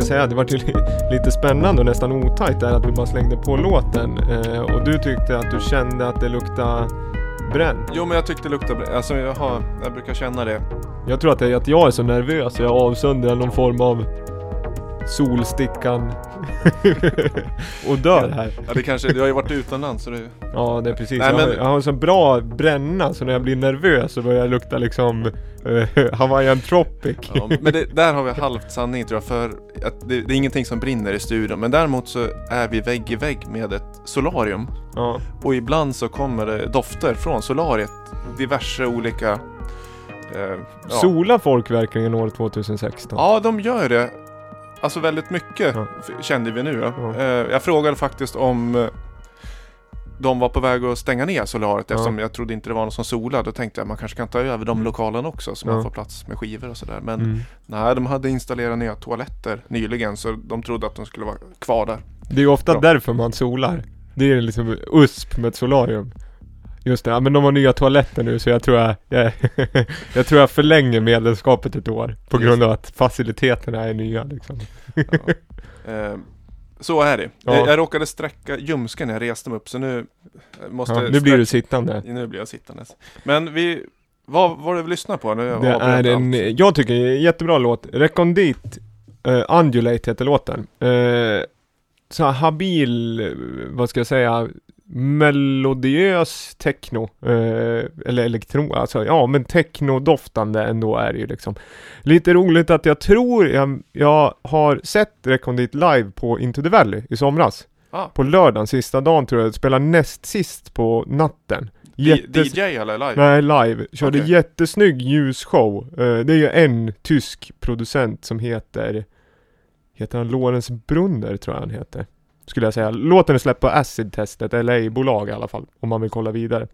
Säga, det vart ju li- lite spännande och nästan otajt där att vi bara slängde på låten. Eh, och du tyckte att du kände att det luktade bränt. Jo men jag tyckte det luktade bra. Alltså jag, har, jag brukar känna det. Jag tror att det att jag är så nervös så jag avsöndrar någon form av solstickan och dör här. Ja, det kanske, du har ju varit utomlands så det... Ja det är precis, Nej, jag, har, men- jag har en så bra bränna så när jag blir nervös så börjar jag lukta liksom eh, Hawaiian Tropic. Ja, men det, där har vi halvt sanning tror jag för att det, det är ingenting som brinner i studion. Men däremot så är vi vägg i vägg med ett solarium. Ja. Och ibland så kommer det dofter från solariet. Diverse olika... Eh, ja. Solar folk verkligen år 2016? Ja, de gör det. Alltså väldigt mycket Ja. kände vi nu. Ja. Ja. Eh, jag frågade faktiskt om eh, de var på väg att stänga ner solariet eftersom jag trodde inte det var någon som solade. Då tänkte jag man kanske kan ta över de Mm. lokalen också så man får plats med skivor och sådär. Men Mm. nej, de hade installerat nya toaletter nyligen så de trodde att de skulle vara kvar där. Det är ofta Bra. därför man solar. Det är liksom USP med ett solarium. Just det, ja, men de har nya toaletter nu så jag tror jag, jag, jag tror jag förlänger medlemskapet ett år. På grund av att faciliteterna är nya liksom. Ja. Eh, så är det. Ja. Jag, jag råkade sträcka ljumsken när jag reste mig upp så nu eh, måste Ja, nu blir du sittande. Nu blir jag sittandes. Men vi... Vad var det vi lyssnade på? Nu Det är en, allt. jag tycker det är en jättebra låt. Recondit uh, Undulate heter låten. Uh, så habil, eh, vad ska jag säga, melodiös techno. eh, eller elektro, alltså ja men techno-doftande ändå är det ju liksom. Lite roligt att jag tror jag, jag har sett Recondit live på Into the Valley i somras. Ah, På lördagen, sista dagen tror jag, spelade näst sist på natten. D- DJ eller live? Nej, live. Körde Okej. jättesnygg ljusshow. Eh, det är ju en tysk producent som heter Heter han Lorenz Brunner tror jag han heter. Skulle jag säga. Låten är släppt på acid-testet, eller LA-bolag i alla fall. Om man vill kolla vidare.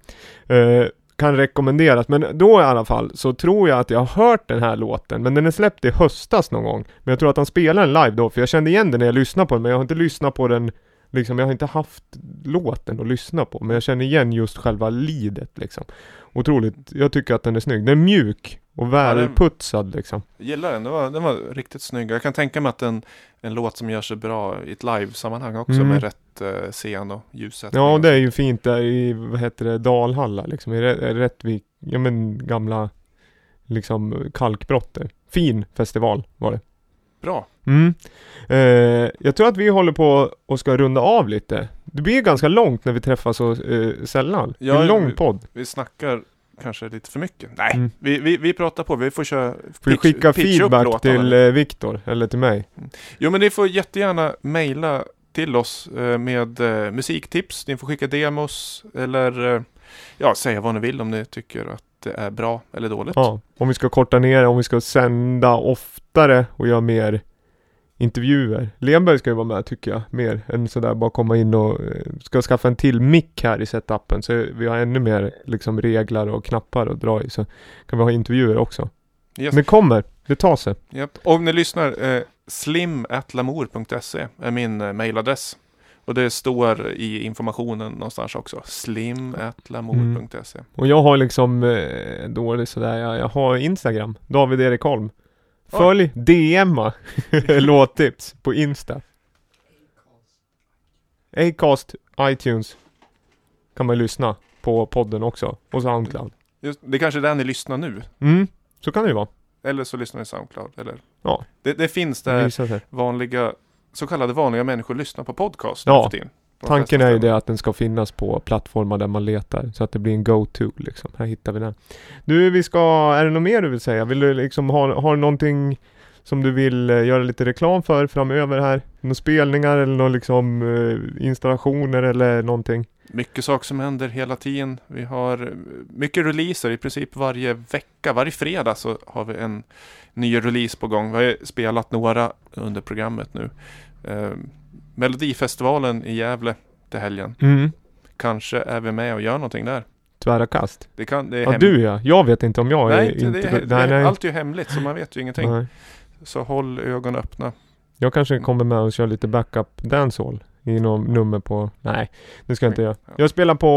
Eh, kan rekommenderas. Men då i alla fall så tror jag att jag har hört den här låten. Men den är släppt i höstas någon gång. Men jag tror att han spelar den live då. För jag kände igen den när jag lyssnade på den. Men jag har inte lyssnat på den Liksom, jag har inte haft låten att lyssna på, men jag känner igen just själva lidet liksom. Otroligt, jag tycker att den är snygg. Den är mjuk och välputsad liksom. Jag gillar den, den var, den var riktigt snygg. Jag kan tänka mig att en, en låt som gör sig bra i ett live-sammanhang också Mm. med rätt eh, scen och ljussättning. Ja, och det är ju fint där i, vad heter det, Dalhalla liksom, i Rä- Rättvik, ja men gamla, liksom kalkbrotter. Fin festival var det. Bra. Mm. Eh, jag tror att vi håller på och ska runda av lite. Det blir ju ganska långt när vi träffas så eh, sällan. Ja, en lång vi- podd. Vi snackar kanske lite för mycket. Nej, Mm. vi, vi, vi pratar på. Vi får köra... Får pitch- skicka feedback till eh, Viktor, eller till mig? Jo, men ni får jättegärna mejla till oss eh, med eh, musiktips. Ni får skicka demos eller eh, ja, säga vad ni vill om ni tycker att det är bra eller dåligt. Ja, om vi ska korta ner, om vi ska sända oftare och göra mer intervjuer. Lenberg ska ju vara med tycker jag, mer än sådär bara komma in och eh, ska skaffa en till mick här i setupen så vi har ännu mer liksom reglar och knappar att dra i så kan vi ha intervjuer också. Yes. Men det kommer, det tar sig. Japp. Om ni lyssnar, eh, slimatlamour.se är min eh, mailadress. Och det står i informationen någonstans också. slimatlamour.se Och jag har liksom eh, dåligt sådär, jag, jag har Instagram, David Erik Holm. Följ, DMa låttips på Insta. Acast, iTunes kan man lyssna på podden också. Och Soundcloud. Just, det är kanske är där ni lyssnar nu. Mm, så kan det ju vara. Eller så lyssnar ni Soundcloud. Eller? Ja. Det, det finns Det där sig. vanliga, så kallade vanliga människor lyssnar på podcast. Ja. för Tanken är ju det att den ska finnas på plattformar där man letar. Så att det blir en go-to liksom. Här hittar vi den. Du, vi ska, är det något mer du vill säga? Vill du liksom ha, har du någonting som du vill eh, göra lite reklam för framöver här? Några spelningar eller några liksom eh, installationer eller någonting? Mycket saker som händer hela tiden. Vi har eh, mycket releaser i princip varje vecka. Varje fredag så har vi en ny release på gång. Vi har spelat några under programmet nu. Melodifestivalen i Gävle till helgen. Mm. Kanske är vi med och gör någonting där. Tvära kast. Det, kan, det är Ja, hem- du ja. Jag vet inte om jag Nej, är inte, är, nej, nej. allt är ju hemligt så man vet ju ingenting. nej. Så håll ögonen öppna. Jag kanske kommer med och kör lite backup dancehall i något nummer på... Nej, det ska jag inte göra. ja. Jag spelar på...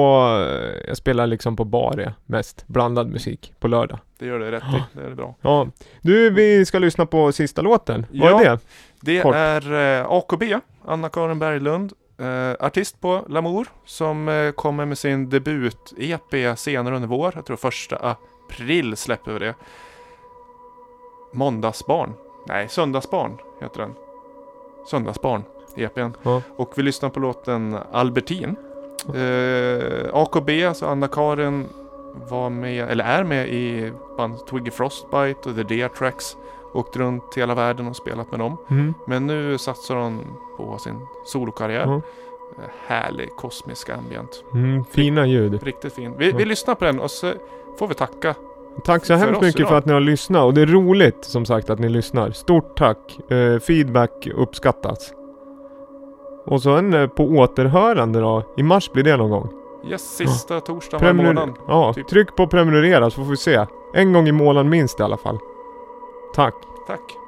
Jag spelar liksom på bar ja, mest. Blandad musik på lördag. Det gör det rätt i. Det är bra. Ja. Du, vi ska lyssna på sista låten. Vad Ja. är det? Det Kort. är eh, AKB, Anna-Karin Berglund, eh, artist på Lamour, som eh, kommer med sin debut-EP senare under vår. Jag tror första april släpper vi det. Måndagsbarn. Nej, Söndagsbarn heter den. Söndagsbarn, EPn. Ja. Och vi lyssnar på låten Albertin. Eh, AKB, alltså Anna-Karin, var med, eller är med i band Twiggy Frostbite och The Dear Tracks. Åkt runt hela världen och spelat med dem. Mm. Men nu satsar hon på sin solokarriär. Eh, Härlig kosmisk ambient. Mm, fina ljud. Riktigt fin. Vi, vi lyssnar på den och så får vi tacka. Tack så hemskt mycket idag. för att ni har lyssnat och det är roligt som sagt att ni lyssnar. Stort tack! Eh, feedback uppskattas. Och så en eh, på återhörande då. I mars blir det någon gång. Yes, sista torsdagen varje Prenumer- månad. ja, typ. tryck på prenumerera så får vi se. En gång i månaden minst i alla fall. Tack! Tack.